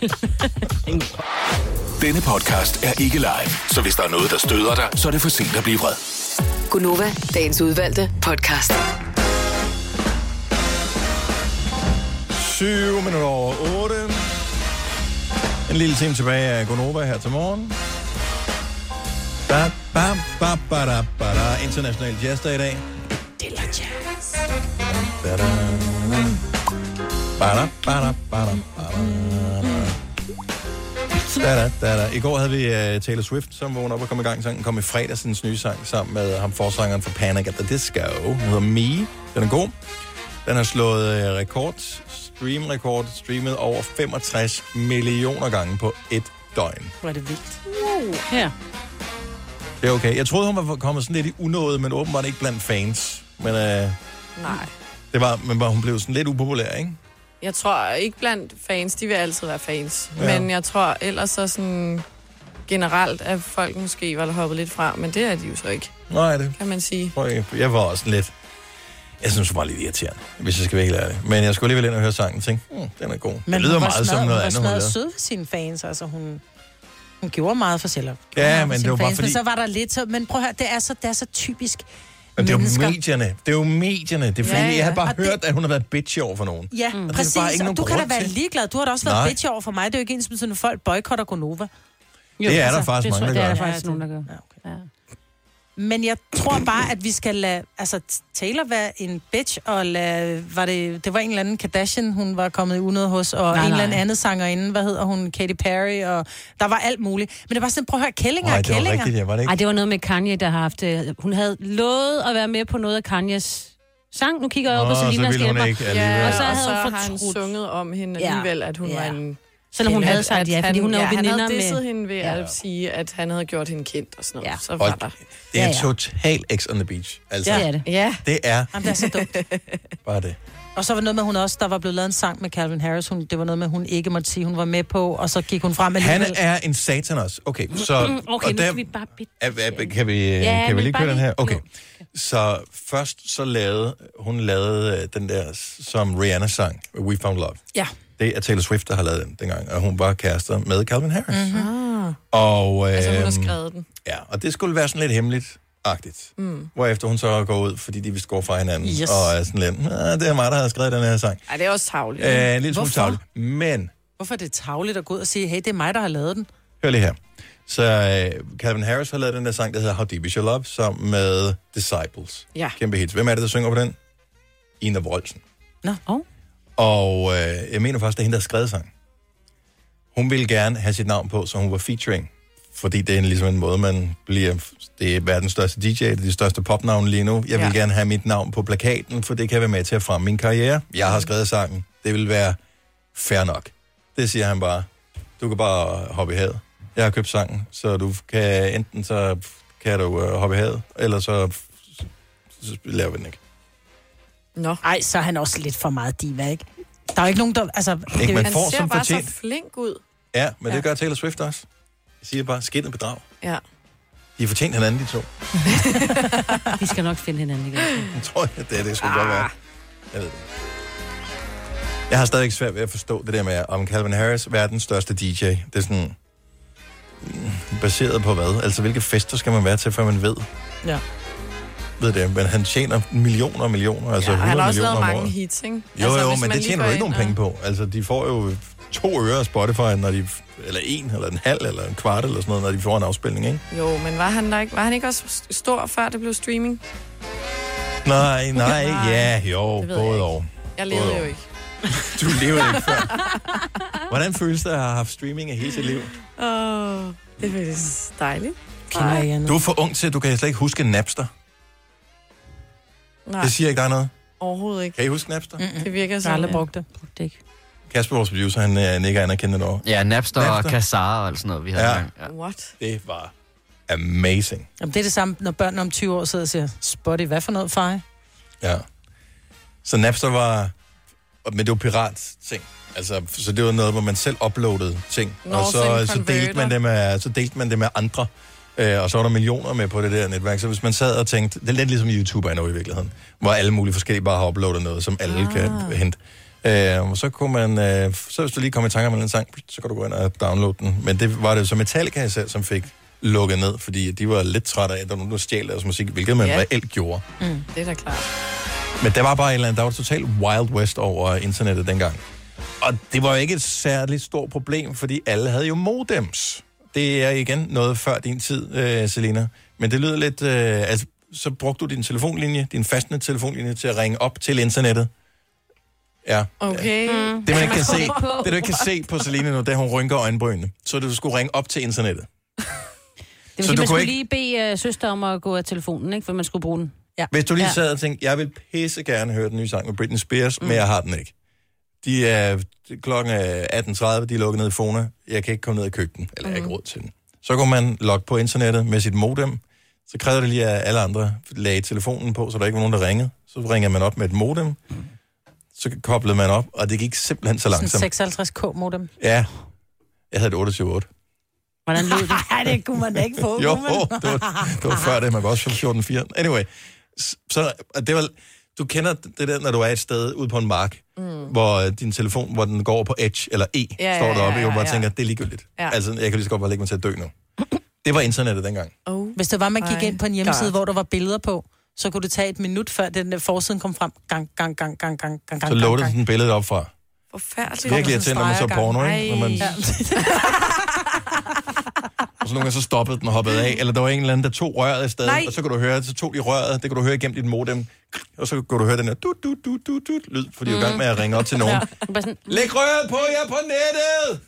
Denne podcast er ikke live, så hvis der er noget, der støder dig, så er det for sent at blive vred. Gunova, dagens udvalgte podcast. 7 minutter over 8. En lille time tilbage af Gonova her til morgen. Ba, ba, ba, ba, da, ba, da. International Jazzdag i dag. Det er jazz. Da, da, ba, da, ba, da, ba, da, ba, da, da, da, da. I går havde vi uh, Taylor Swift, som vågnede op og kom i gang. Sangen kom i fredags, sin nye sang, sammen med ham forsangeren for Panic at the Disco. Den hedder Me. Den er god. Den har slået uh, rekord, stream-rekord, streamet over 65 millioner gange på et døgn. Hvor er det vildt. Her. Det er okay. Jeg troede, hun var kommet sådan lidt i unåde, men åbenbart ikke blandt fans. Men, uh, Nej. det var, men var- hun blev sådan lidt upopulær, ikke? Jeg tror ikke blandt fans, de vil altid være fans. Ja. Men jeg tror ellers så sådan generelt, at folk måske var hoppet lidt fra, men det er de jo så ikke, Nej, det kan man sige. Jeg- var også lidt... Jeg synes, hun var lidt irriterende, hvis jeg skal være helt ærlig. Men jeg skulle alligevel ind og høre sangen og tænke, hmm, den er god. Men det lyder meget som smadret- noget hun andet, var hun lavede. sød ved sine fans, altså hun... Hun gjorde meget for selv. Ja, men det var bare fans, fordi... Men så var der lidt så... Men prøv at høre, det er så, det er så typisk Men det er jo mennesker. medierne. Det er jo medierne. Det er fordi, Ja, ja. jeg har bare Og det- hørt, at hun har været bitchy over for nogen. Ja, Og det er præcis. bare ikke og du kan da være til. ligeglad. Du har da også været Nej. bitch over for mig. Det er jo ikke ens betydende, folk boykotter Gonova. Det er der faktisk mange, der Det er gør. der faktisk nogen, der gør. Ja, okay. Men jeg tror bare, at vi skal lade altså, Taylor være en bitch, og lade, var det, det var en eller anden Kardashian, hun var kommet i unød hos, og Nej, nej, en eller nej. anden anden sangerinde, hvad hedder hun, Katy Perry, og der var alt muligt. Men det var sådan, prøv at høre, kællinger Nej, er det var kællinger. rigtigt, ja, var det ikke? Ej, det var noget med Kanye, der har haft... øh, Hun havde lovet at være med på noget af Kanyes sang. Nu kigger jeg op på så Selinas ville hun hjælper. ikke alligevel. Ja, Og så og havde så hun har han fortrudt. sunget om hende Ja. alligevel, at hun Ja. var en... Selvom hun at- havde sagt ja, fordi han- hun er jo ja, han veninder havde disset med... hende ved Ja. at sige, at han havde gjort hende kendt og sådan noget. Ja. Så var der... Det er Ja, en ja. total X on the beach. Altså, Det er det. Ja. det er Jamen, det er så dumt. bare det. Og så var noget med, hun også, der var blevet lavet en sang med Calvin Harris. Hun, det var noget med, hun ikke måtte sige, hun var med på, og så gik hun frem Han alligevel. er en satan også. Okay, så... Mm, Okay, og nu der- skal vi bare... bit- Er, er, kan vi, Ja, ja, kan vi lige køre den her? Okay. Så først så lavede hun lavede øh, den der, som Rihanna sang, We Found Love. Ja. Det er Taylor Swift, der har lavet den dengang, og hun var kærester med Calvin Harris. Ah. Og, øh, Altså, hun har skrevet den. Ja, og det skulle være sådan lidt hemmeligt agtigt. Mm. Hvorefter hun så går ud, fordi de vil gå fra hinanden, Yes. og er sådan lidt, "Ah, det er mig, der har skrevet den her sang. Ej, det er også tavligt. Øh, en lille smule tavligt. Men, Hvorfor er det tavligt at gå ud og sige, hey, det er mig, der har lavet den? hør lige her. Så øh, Calvin Harris har lavet den der sang, der hedder How Deep Is Your Love, sammen med Disciples. Ja. Kæmpe hits. Hvem er det, der synger på den? Ina Wroldsen. Nå, oh. Og øh, jeg mener faktisk, det er hende, der har skrevet sang. Hun ville gerne have sit navn på, så hun var featuring. Fordi det er en, ligesom en måde, man bliver... Det er verdens største DJ, det er de største popnavne lige nu. Jeg vil Ja. gerne have mit navn på plakaten, for det kan være med til at fremme min karriere. Jeg har skrevet sangen. Det vil være fair nok. Det siger han bare. Du kan bare hoppe i havet. Jeg har købt sangen, så du kan enten så kan du øh, hoppe i havet, eller så, så laver vi den ikke. Nå. Ej, så er han også lidt for meget diva, ikke? Der er jo ikke nogen, der... Altså, det er jo man Han får ser som bare fortjent. så flink ud. Ja, men Ja. det gør Taylor Swift også. Jeg siger bare, skinnet bedrag. Ja. De har fortjent hinanden, de to. Vi skal nok finde hinanden igen. Jeg tror, jeg, det er det, skulle ah. godt være. Jeg ved det. Jeg har stadig svært ved at forstå det der med, om Calvin Harris, verdens største DJ, det er sådan mm, baseret på hvad? Altså, hvilke fester skal man være til, før man ved, Ja. Ved det? Men han tjener millioner og millioner, altså ja, 100 han har også millioner lavet mange hits, ikke? Jo, altså, jo, men det tjener du ikke nogen penge på. Altså, de får jo to øre af Spotify, når de, eller en, eller en halv, eller en kvart, eller sådan noget, når de får en afspilning, ikke? Jo, men var han, der ikke, var han ikke også stor, før det blev streaming? Nej, nej, ja, jo, Det både og. Jeg levede Både jo ikke. Du levede ikke før. Hvordan føles det at have haft streaming i hele sit liv? Åh, det er faktisk dejligt. Du er for ung til, at du kan slet ikke huske Napster. Nej, Det siger ikke dig noget. overhovedet ikke. Kan I huske Napster? Mm-mm. Det virker Jeg som... har aldrig brugt det. Brugte ikke. Kasper, vores producer, han øh, nikker anerkendende over. Ja, Napster, Napster. og Kassar og sådan noget, vi havde Ja. ja. gang. Ja. What? Det var amazing. Jamen, det er det samme, når børn om 20 år sidder og siger, Spotty, hvad for noget, far? Ja. Så Napster var... Men det var pirat-ting. Altså, så det var noget, hvor man selv uploadede ting. Nå, og sådan så, så, delte man det med, så delte man det med andre. Øh, og så var der millioner med på det der netværk. Så hvis man sad og tænkte... Det er lidt ligesom YouTube er nu i virkeligheden. Hvor alle mulige forskellige bare har uploadet noget, som alle ah. kan hente. Øh, og så kunne man... Øh, så hvis du lige kom i tanke om en sang, så kan du gå ind og downloade den. Men det var det så Metallica især, som fik lukket ned, fordi de var lidt trætte af, at der var nogen, der stjal deres musik, hvilket man ja. reelt gjorde. Mm, det er da klart. Men der var bare et eller andet, der var totalt wild west over internettet dengang. Og det var jo ikke et særligt stort problem, fordi alle havde jo modems. Det er igen noget før din tid, øh, Selina. Men det lyder lidt... Øh, altså, så brugte du din telefonlinje, din fastnet telefonlinje, til at ringe op til internettet. Ja. Okay. Mm. Det, man ikke kan se, det, du ikke kan se på Selina nu, det er, hun rynker øjenbrynene. Så du skulle ringe op til internettet. Det vil Så sige, du man skulle ikke- lige bede uh, søster om at gå af telefonen, ikke? For man skulle bruge den. Ja. Hvis du lige Ja. sad og tænkte, jeg vil pisse gerne høre den nye sang med Britney Spears, mm. men jeg har den ikke. De er, klokken er 18.30, de er lukket ned i Fona. Jeg kan ikke komme ned købe den, eller jeg har ikke råd til den. Så går man logge på internettet med sit modem. Så kræver det lige, at alle andre lagde telefonen på, så der ikke var nogen, der ringede. Så ringer man op med et modem. Så koblede man op, og det gik simpelthen så langsomt. Sådan 56k modem. Ja, jeg havde et 28 Hvordan lød det? Nej, det kunne man da ikke få. Jo, kunne man? det var, det var før det, man var også 14.4. Anyway, så det var, du kender det der, når du er et sted ude på en mark, mm. hvor øh, din telefon, hvor den går på Edge, eller E, Ja, ja, står ja, deroppe, ja, og ja, bare ja. tænker, det er ligegyldigt. Ja. Ja. Altså, jeg kan lige så godt bare lægge mig til at dø nu. Det var internettet dengang. Oh. Hvis det var, man gik Ej, ind på en hjemmeside, God. hvor der var billeder på, så kunne det tage et minut, før den der forsiden kom frem. Gang, gang, gang, gang, gang, gang, Så gang, loadede gang. sådan billedet op fra. Forfærdeligt. Virkelig irriterende, når man så porno, ikke? Når man, Ja. og så nogle gange så stoppede den og hoppede af, eller der var en eller anden, der tog røret af sted, Nej. og så kunne du høre, så tog de røret, det kunne du høre igennem dit modem, og så kunne du høre den her dut, dut, dut, dut, dut, lyd, for de er jo i gang med at ringe op til nogen. Ja. Sådan, Læg røret på jer på nettet!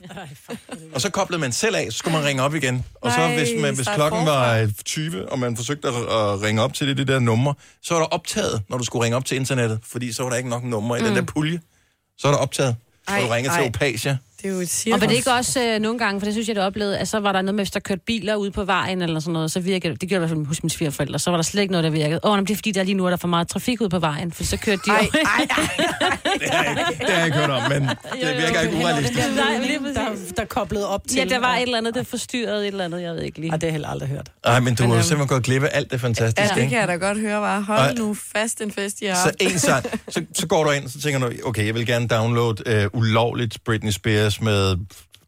Og så koblede man selv af, så skulle man ringe op igen. Og så hvis, man, hvis klokken var øh, 20, og man forsøgte at, at ringe op til det, det der nummer, så var der optaget, når du skulle ringe op til internettet, fordi så var der ikke nok nummer i mm. den der pulje. Så er der optaget. Ej, du ringer til ej. Opasia. Det er jo et cirkus. Og var det ikke også øh, nogle gange, for det synes jeg, det oplevede, at så var der noget med, hvis der kørte biler ud på vejen eller sådan noget, så virkede det, gjorde i hvert fald hos mine svigerforældre, så var der slet ikke noget, der virkede. Åh, oh, det er fordi, der lige nu er der for meget trafik ud på vejen, for så kørte de Ej, over- ej, ej. Det har jeg ikke, det har jeg ikke hørt om, men det virker ikke urealistisk. Nej, lige præcis. der, der koblede op til. Ja, der var et eller andet, der forstyrrede et eller andet, jeg ved ikke lige. Og det har jeg heller aldrig hørt. Nej, men du har øhm, simpelthen gået glip af alt det fantastiske, Ja, det kan jeg da godt høre, var. Hold Ej. nu fast en fest, jeg har Så en sang, så, så går du ind, så tænker du, okay, jeg vil gerne downloade øh, ulovligt Britney Spears med...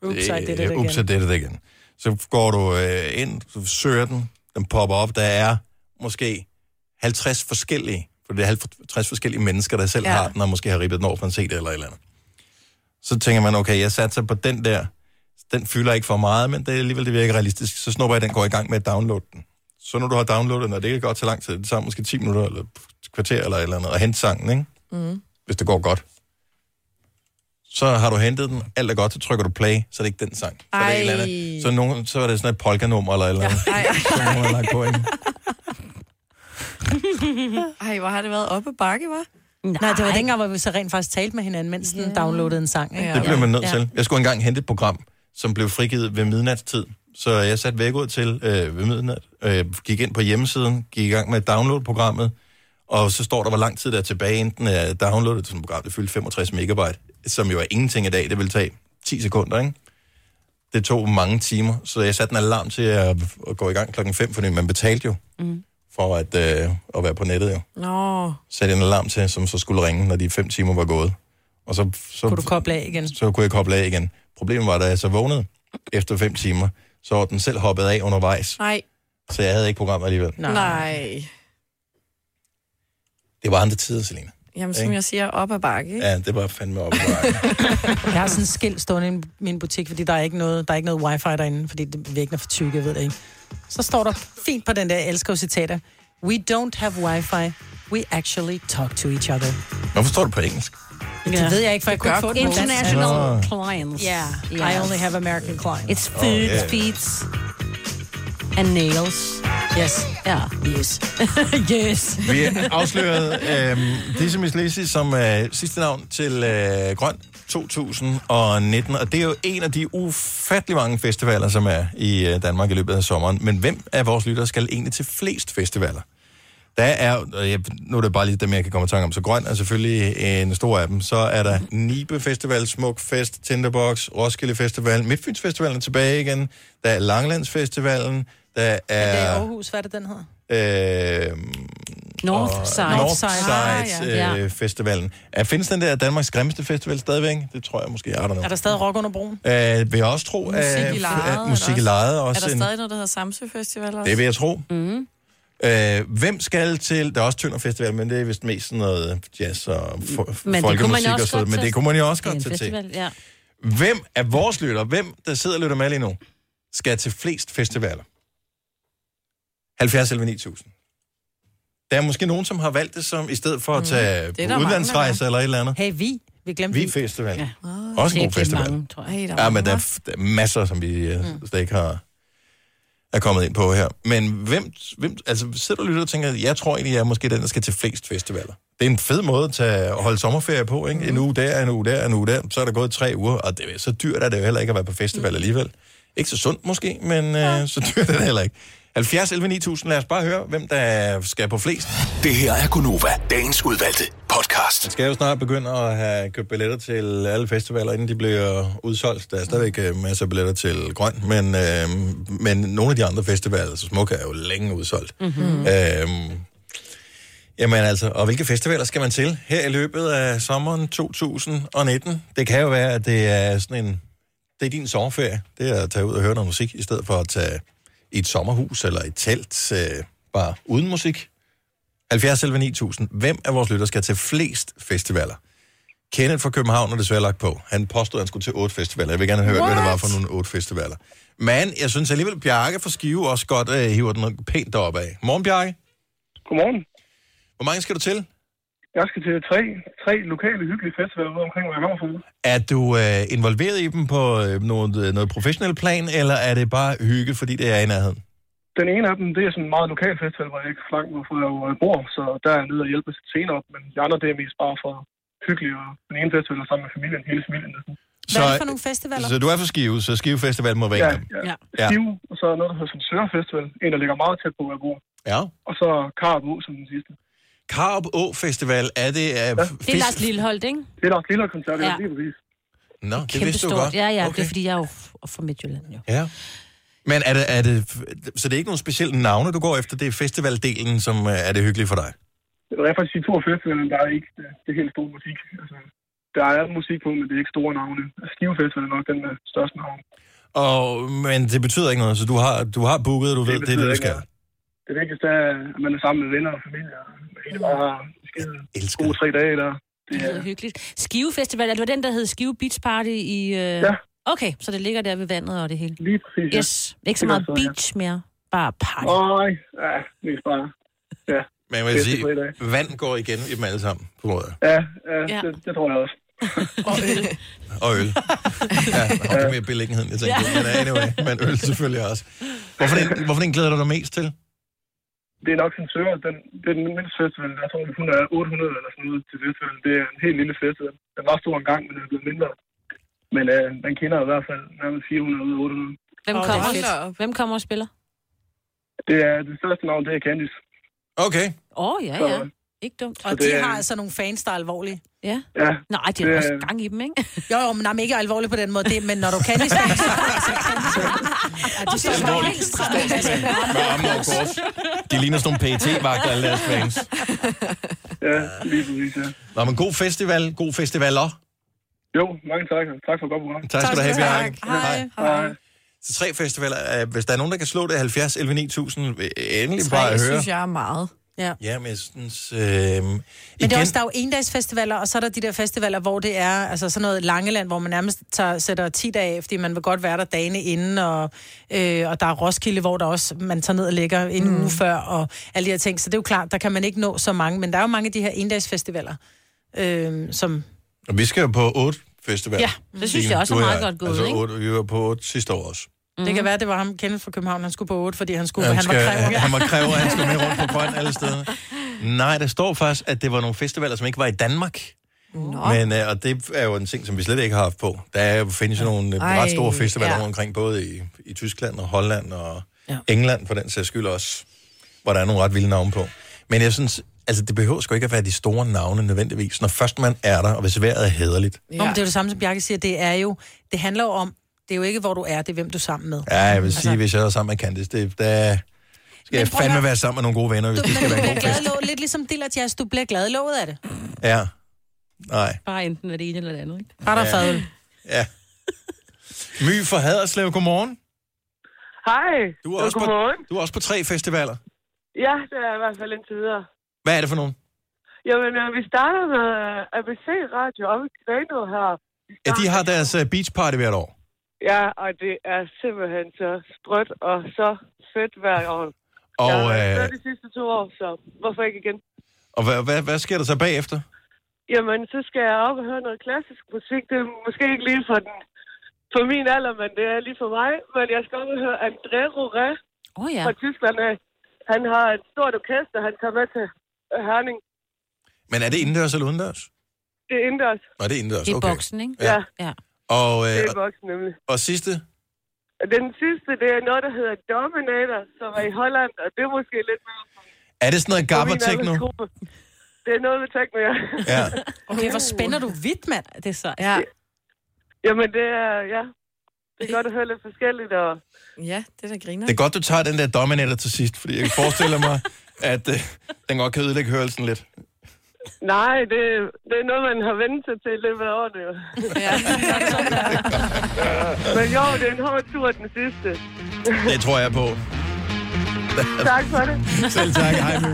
Oops, I did it øh, Oops, I again. did it again. Så går du øh, ind, så søger den, den popper op, der er måske 50 forskellige, for det er 50 forskellige mennesker, der selv Ja. har den, og måske har ribbet den over for en CD eller et eller andet. Så tænker man, okay, jeg satser på den der, den fylder ikke for meget, men det er alligevel det virker realistisk. Så snupper jeg den, går i gang med at downloade den. Så når du har downloadet den, og det kan godt tage lang tid, det tager måske 10 minutter eller et kvarter eller et eller andet, at hente sangen, ikke? Mm. hvis det går godt. Så har du hentet den, alt er godt, så trykker du play, så er det ikke den sang. Så er det et eller andet. Så, nogen, så er det sådan et polkanummer eller et eller andet, Ej, som nogen har lagt på ind. ej, hvor har det været oppe bakke, var? Nej, det var dengang, hvor vi så rent faktisk talte med hinanden, mens den downloadede en sang. Ikke? Det bliver man nødt Ja. til. Jeg skulle engang hente et program, som blev frigivet ved midnatstid. Så jeg satte væk ud til øh, ved midnat, øh, gik ind på hjemmesiden, gik i gang med at downloade programmet, og så står der, hvor lang tid der er tilbage, enten er downloadet til et program, det fyldte 65 megabyte, som jo er ingenting i dag, det vil tage 10 sekunder, ikke? Det tog mange timer, så jeg satte en alarm til at, at gå i gang klokken 5, fordi man betalte jo Mm. for at, øh, at være på nettet jo. Nå. Satte en alarm til, som så skulle ringe, når de fem timer var gået. Og så, så, Kunne du koble af igen? så kunne jeg koble af igen. Problemet var, da jeg så vågnede efter fem timer, så var den selv hoppet af undervejs. Nej. Så jeg havde ikke programmet alligevel. Nej. Nej. Det var andre tider, Selina. Jamen, som Ikke? jeg siger, op ad bakke, ikke? Ja, det var fandme op. Jeg har sådan en skilt stående i min butik, fordi der er ikke noget, der er ikke noget wifi derinde, fordi det væggene er for tykke, jeg ved det ikke. Så står der fint på den der, jeg elsker citater. We don't have wifi, we actually talk to each other. Hvorfor står det på engelsk? Det ved jeg ikke, for jeg kunne få det. International Nå. clients. Yeah, I only have American clients. It's food, Oh, yeah. feet, and nails. Yes. Ja. Yes. yes. Vi afslørede øh, Dizzy Miss Lizzy som øh, sidste navn til øh, Grøn 2019, og det er jo en af de ufattelig mange festivaler, som er i øh, Danmark i løbet af sommeren. Men hvem af vores lyttere skal egentlig til flest festivaler? Der er, og jeg, nu er det bare lige dem, jeg kan komme i tanke om, så Grøn er selvfølgelig en stor af dem. Så er der Nibe Festival, Smuk Fest, Tinderbox, Roskilde Festival, Midtfyns Festivalen er tilbage igen, der er Langlands Festivalen, der Det er er... Aarhus, hvad er det, den hedder? Øh, Northside. og Northside. Northside Ah, ja. øh, Festivalen. Er, findes den der Danmarks grimmeste festival stadigvæk? Det tror jeg måske, er der nu. Er der stadig rock under broen? Øh, vil jeg også tro, Musik at, i lejet. at musik i lejet Er også der en, stadig noget, der hedder Samsø Festival også? Det vil jeg tro. Mm. Øh, hvem skal til... Der er også Tønder Festival, men det er vist mest sådan noget jazz og fo- Men det kunne man folkemusik og også sådan Men det kunne man jo også Det er godt til. festival, ja. Hvem af vores lytter, hvem der sidder og lytter med lige nu, skal til flest festivaler? 70 eller 9000. Der er måske nogen, som har valgt det som, i stedet for at tage Mm. På der udlandsrejse eller et eller andet. Hey, vi. Vi glemte Vi Festival. Ja. Også en god festival. mange, tror jeg. Ja, men der er, der er masser, som vi mm. slet ikke har er kommet ind på her. Men hvem, hvem altså sidder du og lytter og tænker, jeg tror egentlig, jeg er måske den, der skal til flest festivaler. Det er en fed måde at, tage, at holde sommerferie på, ikke? En uge der, en uge der, en uge der. Så er der gået tre uger, og det så dyrt er det jo heller ikke at være på festival alligevel. Ikke så sundt måske, men øh, så dyrt er det heller ikke. 70 11 9000, lad os bare høre, hvem der skal på flest. Det her er Gunova, dagens udvalgte podcast. Man skal jo snart begynde at have købt billetter til alle festivaler, inden de bliver udsolgt. Der er stadigvæk øh, masser af billetter til Grøn, men, øh, men nogle af de andre festivaler, så Smuk er jo længe udsolgt. Mm-hmm. Øh, jamen altså, og hvilke festivaler skal man til her i løbet af sommeren 2019? Det kan jo være, at det er sådan en... Det er din sommerferie. Det er at tage ud og høre noget musik, i stedet for at tage i et sommerhus eller et telt, øh, bare uden musik. 70 11 9000. Hvem af vores lytter skal til flest festivaler? Kenneth fra København er desværre lagt på. Han påstod, at han skulle til otte festivaler. Jeg vil gerne høre, hvad det var for nogle otte festivaler. Men jeg synes alligevel, Bjarke fra Skive også godt øh, hiver den pænt deroppe af. Morgen, Bjarke. Godmorgen. Hvor mange skal du til? Jeg skal til tre, tre lokale hyggelige festivaler ude omkring, hvor jeg kommer fra. Er du øh, involveret i dem på øh, noget, noget professionelt plan, eller er det bare hygge, fordi det er i nærheden? Den ene af dem, det er sådan en meget lokal festival, hvor jeg ikke er langt, hvorfor jeg jo øh, bor, så der er jeg nede og hjælpe senere op. Men de andre, det er mest bare for hyggeligt, og den ene festival er sammen med familien, hele familien. næsten. Hvad er det for nogle festivaler? Så du er fra Skive, så Skive Festival må være en Ja, af dem. ja. Ja. Skive, og så noget, der hedder sådan Søre Festival, en, der ligger meget tæt på, hvor jeg bor. Ja. Og så Karup Å som den sidste. Karup Å Festival, er det... Uh, ja. Det er Lars Lilleholdt, ikke? Det er Lars Lilleholdt koncert, ja. Ja. lige præcis. Nå, det vidste du Kæmpestort. godt. Ja, ja, Okay. det er fordi, jeg er jo fra Midtjylland, jo. Ja. Men er det, er det, så det er ikke nogen specielle navne, du går efter? Det er festivaldelen, som øh, er det hyggelige for dig? Det er faktisk de to festivaler, der er ikke det, det helt store musik. Altså, der er musik på, men det er ikke store navne. Altså, Skive Festival er nok den med største navn. Og, men det betyder ikke noget, så du har, du har booket, og du ved, det er det, du skal. noget. Det vigtigste er, at man er sammen med venner og familie. og Hele bare har skide gode tre dage der. Det lyder hyggeligt. Skive Festival, er det var den, der hed Skive Beach Party i... Øh... Ja. Okay, så det ligger der ved vandet og det hele. Lige præcis, ja. Yes. Ikke så Det er meget så, ja. beach mere. Bare party. Nej, ja, mest bare. Ja. Men jeg vil sige, vand går igen i dem alle sammen, på måde. Ja, ja, Ja. Det, det, tror jeg også. Og øl. og øl. Ja, og mere beliggenheden, jeg tænker. Ja. Men anyway, men øl selvfølgelig også. Hvorfor den, hvorfor den glæder du dig mest til? Det er nok sin søger. Den, det er den mindste festival. Jeg tror, hun er 800 eller sådan noget til festivalen. Det er en helt lille festival. Den var stor engang, men den er blevet mindre. Men øh, den kender i hvert fald nærmest 400 ud af 800. Hvem, kommer, er. Hvem kommer og spiller? Det er det største navn, det er Candice. Okay. Åh, oh, ja, ja. Ikke dumt. Og det de er- har altså nogle fans, der er alvorlige. Ja. Ja. Nej, de har Det- også gang i dem, ikke? Jo, jo, men nej, ikke alvorligt på den måde. Det, men når du kan det, så er de helt stramt. Med armene over kors. De ligner sådan nogle PET-vagter, alle deres fans. Ja, lige præcis, ja. Nå, men god festival. God festivaler. Jo, mange tak. Tak for godt program. Tak skal du have, Bjarke. Hej. Hej. Så tre festivaler. Øh, Hvis der er nogen, der kan slå det 70 11 9000, vil jeg endelig Tre, bare høre. synes jeg er meget. Ja. Ja, men jeg synes... Øh, Men det er også, der er jo endagsfestivaler, og så er der de der festivaler, hvor det er altså sådan noget Langeland, hvor man nærmest tager, sætter 10 dage af, fordi man vil godt være der dagene inden, og, øh, og der er Roskilde, hvor der også, man tager ned og ligger en mm. uge før, og alle de her ting. Så det er jo klart, der kan man ikke nå så mange, men der er jo mange af de her endagsfestivaler, øh, som... Og vi skal jo på otte festivaler. Ja, det synes jeg også er meget godt gået, altså, ikke? Otte, vi var på otte sidste år også. Mm. Det kan være, det var ham, Kenneth fra København, han skulle på 8, fordi han skulle, Han, han, skal, var kræver. han var kræver, han skulle med rundt på grøn alle steder. Nej, der står faktisk, at det var nogle festivaler, som ikke var i Danmark. Nå. Men, øh, og det er jo en ting, som vi slet ikke har haft på. Der er, jo- findes jo nogle øh, Ej, ret store festivaler ja. rundt omkring, både i, i Tyskland og Holland og ja. England, for den sags skyld også, hvor der er nogle ret vilde navne på. Men jeg synes, altså det behøver sgu ikke at være de store navne nødvendigvis, når først man er der, og hvis vejret er hederligt. Ja. Nå, men det er jo det samme, som Bjarke siger, det er jo, det handler jo om, det er jo ikke, hvor du er, det er, hvem du er sammen med. Ja, jeg vil Altså- sige, hvis jeg er sammen med Candice, det, der skal jeg at fandme høre. være sammen med nogle gode venner, hvis det skal være en god fest. Gladlå, lidt ligesom Dilla Jazz, du bliver gladlået af det. Ja. Nej. Bare enten er det ene eller det andet, ikke? Bare der Ja. fadøl. Ja. My fra Haderslev, godmorgen. Hej. Du er, også på, Godmorgen. du er også på tre festivaler. Ja, det er i hvert fald indtil videre. Hvad er det for nogen? Jamen, øh, vi starter med øh, ABC Radio oppe i Grenaa her. Ja, de har deres uh, beach party hvert år. Ja, og det er simpelthen så sprødt og så fedt hver år. Og, jeg har øh, de sidste to år, så hvorfor ikke igen? Og hvad, hvad, hvad sker der så bagefter? Jamen, så skal jeg op og høre noget klassisk musik. Det er måske ikke lige for, den, for min alder, men det er lige for mig. Men jeg skal op og høre André Roré oh, ja. fra Tyskland. af. Han har et stort orkester, han tager med til øh, Herning. Men er det indendørs eller udendørs? Det er indendørs. Nå, det er indendørs, Det er okay. boksen, ikke? Ja. ja. Og, Det øh, er voksen nemlig. og sidste? Den sidste, det er noget, der hedder Dominator, som er i Holland, og det er måske lidt mere Er det sådan noget for gabber min techno? aldersgruppe. Det er noget med techno, ja. Ja. Okay, hvor spænder du vidt, mand. Det er så, ja. Jamen, det er, ja. Det er godt at høre lidt forskelligt, og... Ja, det er da griner. Det er godt, du tager den der Dominator til sidst, fordi jeg kan forestille mig, at øh, den godt kan ødelægge hørelsen lidt. Nej, det, det er noget, man har vendt sig til i løbet af årene, jo. Ja. Men jo, det er en hård tur, den sidste. Det tror jeg på. tak for det. Selv tak. Hej, Mø.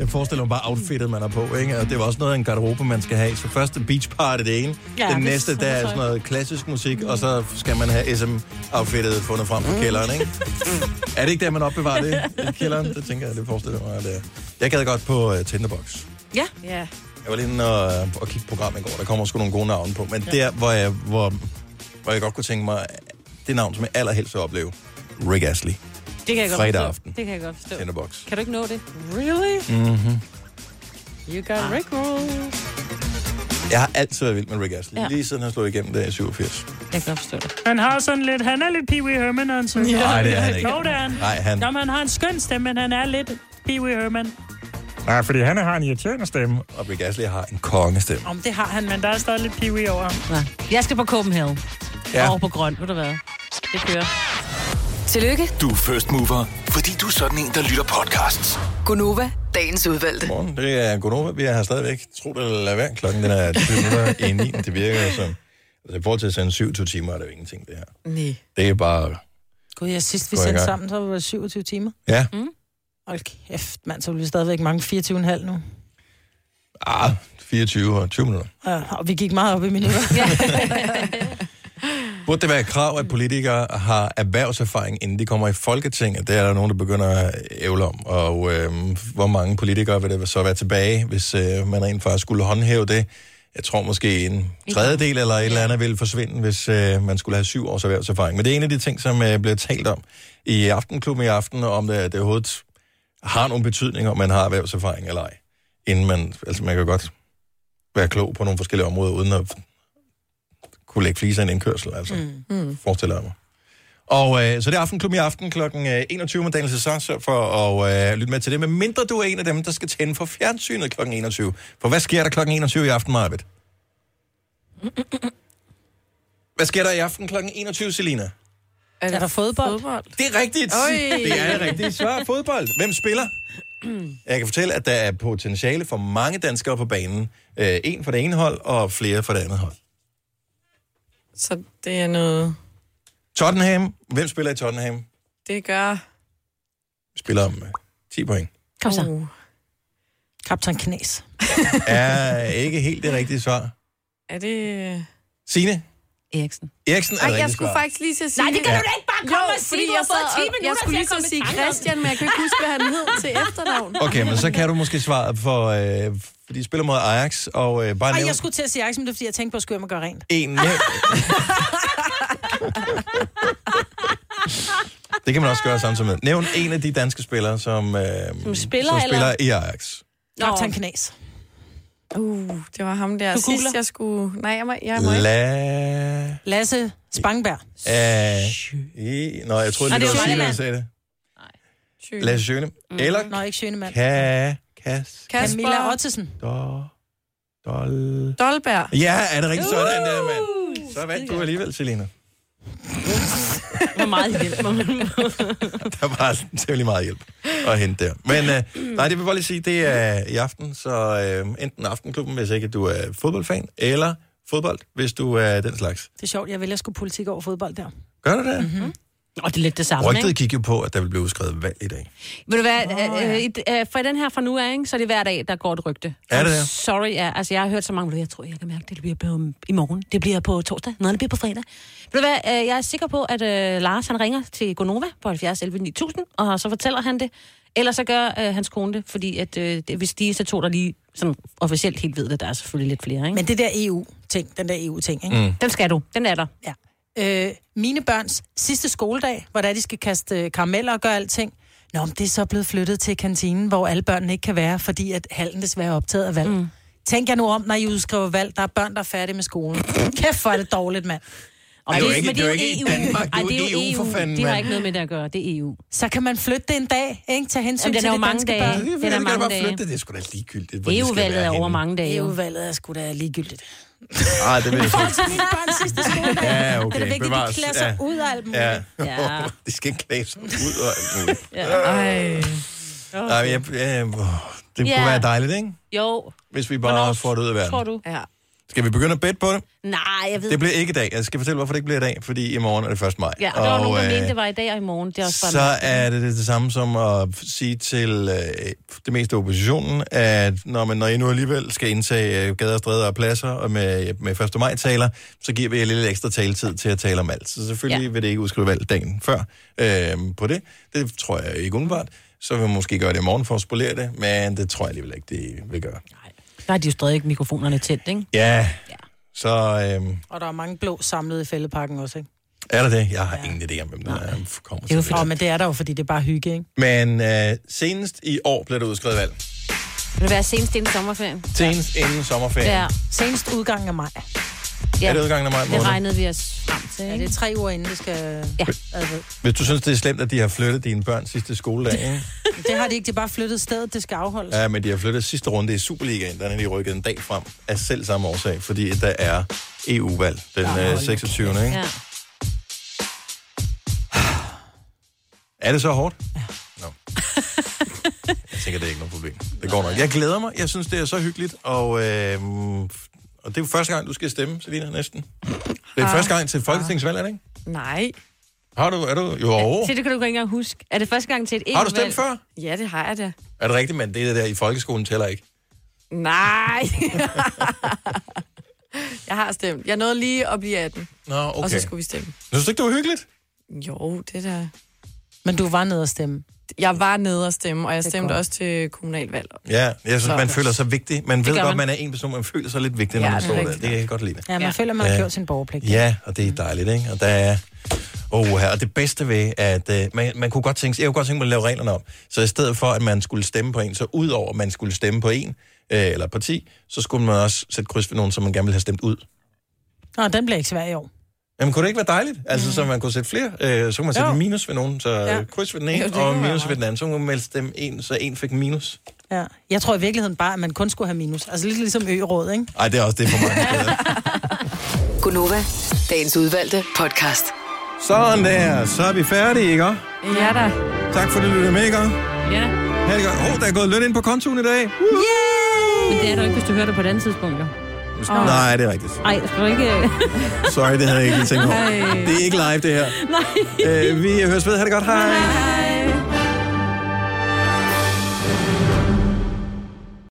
Jeg forestiller mig bare outfittet, man er på, ikke? Og det var også noget af en garderobe, man skal have. Så først beach party, det ene. Ja, den det næste, der er sådan noget klassisk musik, og så skal man have SM-outfittet fundet frem fra kælderen, ikke? er det ikke der, man opbevarer det i kælderen? Det tænker jeg, det forestiller mig, at det er. Jeg gad godt på uh, Tinderbox. Ja. ja. Jeg var lige inde og, og kigge på program i går. Der kommer sgu nogle gode navne på. Men der, hvor jeg, hvor, hvor jeg godt kunne tænke mig, det navn, som jeg allerhelst vil opleve, Rick Astley. Det kan jeg godt Fredag forstå. aften. Det kan jeg godt forstå. Tinderbox. Kan du ikke nå det? Really? Mm-hmm. You got Rick roll. Jeg har altid været vild med Rick Astley. Ja. Ja. Lige siden han slog igennem der i 87. Jeg kan godt forstå det. Han har sådan lidt... Han er lidt Pee Wee Herman, han synger. Nej, det er han ikke. Jo, det er han. Nej, han- Jamen, han har en skøn stemme, men han er lidt Pee Wee Herman. Nej, fordi han har en irriterende stemme. Og Rick Astley har en kongestemme. Om det har han, men der er stadig lidt Wee over ham. Ja. Jeg skal på Copenhagen. Ja. Over på grøn, ved du hvad? Det kører. Tillykke, Du er first mover, fordi du er sådan en, der lytter podcasts. Gunova, dagens udvalgte. Morgen, det er Gunova. Vi er her stadigvæk. Tro det eller lad være. Klokken den er 20 minutter i 9. Det virker som... Altså, i forhold til at sende 27 timer, er det jo ingenting, det her. Nej. Det er bare... Gud, ja, sidst vi sendte sammen, så var det 27 timer. Ja. Mm. Hold kæft, mand, så vil vi stadigvæk mange 24,5 nu. Ah, 24 og 20 minutter. Ja, og vi gik meget op i minutter. Burde det være et krav, at politikere har erhvervserfaring, inden de kommer i Folketinget? Det er der nogen, der begynder at ævle om. Og øh, hvor mange politikere vil det så være tilbage, hvis øh, man rent faktisk skulle håndhæve det? Jeg tror måske en tredjedel eller et eller andet ville forsvinde, hvis øh, man skulle have syv års erhvervserfaring. Men det er en af de ting, som øh, bliver talt om i Aftenklubben i aften, om det, det overhovedet har nogen betydning, om man har erhvervserfaring eller ej. Inden man, altså man kan godt være klog på nogle forskellige områder, uden at kunne lægge fliser i en indkørsel, altså. Mm. Mm. Forestiller jeg mig. Og øh, så det er Aftenklubben i aften kl. 21 med Daniel Cesar, så for at øh, lytte med til det. Men mindre du er en af dem, der skal tænde for fjernsynet kl. 21. For hvad sker der kl. 21 i aften, Marvitt? Hvad sker der i aften kl. 21, Selina? Er, der fodbold? fodbold? Det er rigtigt. Oj. Det er det rigtige svar. Fodbold. Hvem spiller? Jeg kan fortælle, at der er potentiale for mange danskere på banen. Øh, en for det ene hold, og flere for det andet hold. Så det er noget... Tottenham. Hvem spiller i Tottenham? Det gør... Vi spiller om øh, 10 point. Kom så. Uh. Kaptajn Knæs. Er ikke helt det rigtige svar. Er det... Signe? Eriksen. Eriksen er Ej, jeg skulle svar. faktisk lige til at sige... Nej, det kan Ja. du da ikke bare komme jo, og sige. fordi Du jeg har fået sad 10 og- minutter Jeg skulle lige i sige. Christian, men jeg kan ikke huske, hvad han hed til efternavn. Okay, men så kan du måske svare for... Øh, for de spiller mod Ajax, og øh, bare Ej, nævn jeg skulle til at sige Ajax, men det er fordi, jeg tænkte på at skulle hjem og gøre rent. en nævn. Det kan man også gøre samtidig med. Nævn en af de danske spillere, som, øh, Som spiller, som spiller eller? i Ajax. Kaptajn Knæs. Uh, det var ham der. Du Sidst googler? jeg skulle... Nej, jeg må, jeg må ikke. La... Lasse Spangberg. Uh, i... Nå, jeg troede, Nej, det det var er Signe, der sagde det. Schøne. Lasse Sjøne. Mm. Eller Nå, ikke Sjønemann. Ka... Kas... Camilla Ottesen. Do... Dol... Dolberg. Ja, er det rigtigt sådan der, mand? Så vandt du alligevel, Selina. Hvor meget hjælp. Der var temmelig meget hjælp at hente der. Men øh, nej, det vil jeg bare lige sige, det er i aften, så øh, enten Aftenklubben, hvis ikke du er fodboldfan, eller fodbold, hvis du er den slags. Det er sjovt, jeg vælger sgu politik over fodbold der. Gør du det? Mm-hmm. Og det er lidt det samme, Rygtet ikke? gik jo på, at der vil blive udskrevet valg i dag. Ved du hvad, oh, ja. øh, fra den her fra nu af, ikke, så er det hver dag, der går et rygte. Er det det? Sorry, ja. Altså, jeg har hørt så mange, jeg tror, jeg kan mærke, det bliver på i morgen. Det bliver på torsdag. Noget, det bliver på fredag. Ved du hvad, øh, jeg er sikker på, at øh, Lars, han ringer til Gonova på 70 11 9000, og så fortæller han det. Ellers så gør øh, hans kone det, fordi at, øh, det, hvis de er så to, der lige sådan officielt helt ved det, der er selvfølgelig lidt flere, ikke? Men det der EU-ting, den der EU-ting, ikke? Mm. Den skal du. Den er der. Ja. Øh, mine børns sidste skoledag, hvor der de skal kaste øh, karameller og gøre alting. Nå, men det er så blevet flyttet til kantinen, hvor alle børnene ikke kan være, fordi at hallen desværre er optaget af valg. Mm. Tænk jer nu om, når I udskriver valg, der er børn, der er færdige med skolen. Kæft, hvor er det dårligt, mand. Og det er jo ikke- men det er jo ikke i Danmark, det er Ej, det er jo EU for EU. fanden, De har ikke noget med det at gøre. Det er EU. Så kan man flytte det en dag, ikke? Tage hensyn Jamen, den til er jo de mange danske dage. børn. Den er kan da mange dage. flytte det. Det er sgu da ligegyldigt, hvor EU-valget være er over mange dage. jo. EU-valget er sgu da ligegyldigt. Ej, det vil jeg ikke. til mine børns sidste skoledag. Ja, okay. Det er vigtigt, Bevares. de klæder sig Ja. ud og alt muligt. Ja. Ja. de skal klæde sig ud og alt muligt. Ja. Ej. Nej, jeg, det Ja. kunne være dejligt, ikke? Jo. Hvis vi bare Hvornår får det ud af verden. Tror du? Ja. Skal vi begynde at bette på det? Nej, jeg ved Det bliver ikke i dag. Jeg skal fortælle, hvorfor det ikke bliver i dag. Fordi i morgen er det 1. maj. Ja, og der var nogen, der øh, mente, det var i dag og i morgen. Det er også bare så er det det samme som at sige til øh, det meste af oppositionen, at når, man, når I nu alligevel skal indtage øh, gader, stræder og pladser og med, med 1. maj taler, så giver vi jer lidt ekstra taletid til at tale om alt. Så selvfølgelig ja. vil det ikke udskrive valg dagen før øh, på det. Det tror jeg ikke umiddelbart. Så vil vi måske gøre det i morgen for at spolere det, men det tror jeg alligevel ikke, det vil gøre. Der er de jo stadig ikke mikrofonerne tændt, ikke? Ja, så øh, Og der er mange blå samlet i fældeparken også, ikke? er der det. Jeg har ingen idé om, hvem der er, kommer Det er jo til det. men det er der jo, fordi det er bare hygge, ikke? Men øh, senest i år blev der udskrevet valg. Vil det være senest inden sommerferien? Senest inden sommerferien. Ja. Senest udgangen af maj. Ja. Er det udgangen af maj Det måned? regnede vi os frem til, Ja, ikke? det er tre uger inden, det skal... Ja. Hvis du synes, det er slemt, at de har flyttet dine børn sidste skoledag, ikke? Det har de ikke, det er bare flyttet stedet, det skal afholdes. ja, men de har flyttet sidste runde i Superligaen, der er de rykket en dag frem af selv samme årsag, fordi der er EU-valg den øh, 26. Ikke? Ja. Er det så hårdt? Ja. Nå. Jeg tænker, det er ikke noget problem. Det går nok. Jeg glæder mig. Jeg synes, det er så hyggeligt. Og, øh, og det er jo første gang, du skal stemme, Selina, næsten. Det er Ah. første gang til folketingsvalg, er det ikke? Nej. Har du, er du, jo. Se, det kan du ikke engang huske. Er det første gang til et EU-valg? Har du stemt før? Ja, det har jeg da. Er det rigtigt, men det der i folkeskolen tæller ikke? Nej. jeg har stemt. Jeg nåede lige at blive 18. Nå, okay. Og så skulle vi stemme. Synes du ikke, det var hyggeligt? Jo, det der... Men du var nede og stemme. Jeg var nede og stemme, og jeg stemte også til kommunalvalg. Ja, jeg synes, Så- man føler sig vigtig. Man ved godt, man. man er en person, man føler sig lidt vigtig, når Ja, man det er står der. Det kan jeg godt lide. Ja, man ja. føler, man har gjort sin borgerpligt. Ja, og det er dejligt, ikke? Og der er... Oh, her. Og det bedste ved, at uh, man, man kunne godt tænke, jeg kunne godt tænke mig at lave reglerne om. Så i stedet for, at man skulle stemme på en, så udover at man skulle stemme på en, øh, eller parti, så skulle man også sætte kryds ved nogen, som man gerne ville have stemt ud. Nå, den bliver ikke svær i år. Jamen, kunne det ikke være dejligt? Altså, så man kunne sætte flere, øh, så kunne man sætte Jo. minus ved nogen, så Ja. kryds ved den ene, Jo, det og minus ved den anden. Så kunne man melde stemme en, så en fik minus. Ja. Jeg tror i virkeligheden bare, at man kun skulle have minus. Altså lidt ligesom ø-råd, ikke? Ej, det er også det for mig. Gunova, dagens udvalgte podcast. Sådan der, så er vi færdige, ikke? Ja da. Tak for, at du lyttede med, ikke? Ja. Ha' det godt. Hov, der er gået løn ind på kontoen i dag. Men det er du ikke, hvis du hører det på et andet tidspunkt, jo. Oh. Nej, det er rigtigt. Ej, skal du ikke... Sorry, det havde jeg ikke tænkt. Ej. Det er ikke live, det her. Nej. Øh, vi høres ved. Ha' det godt. Hej. Hej.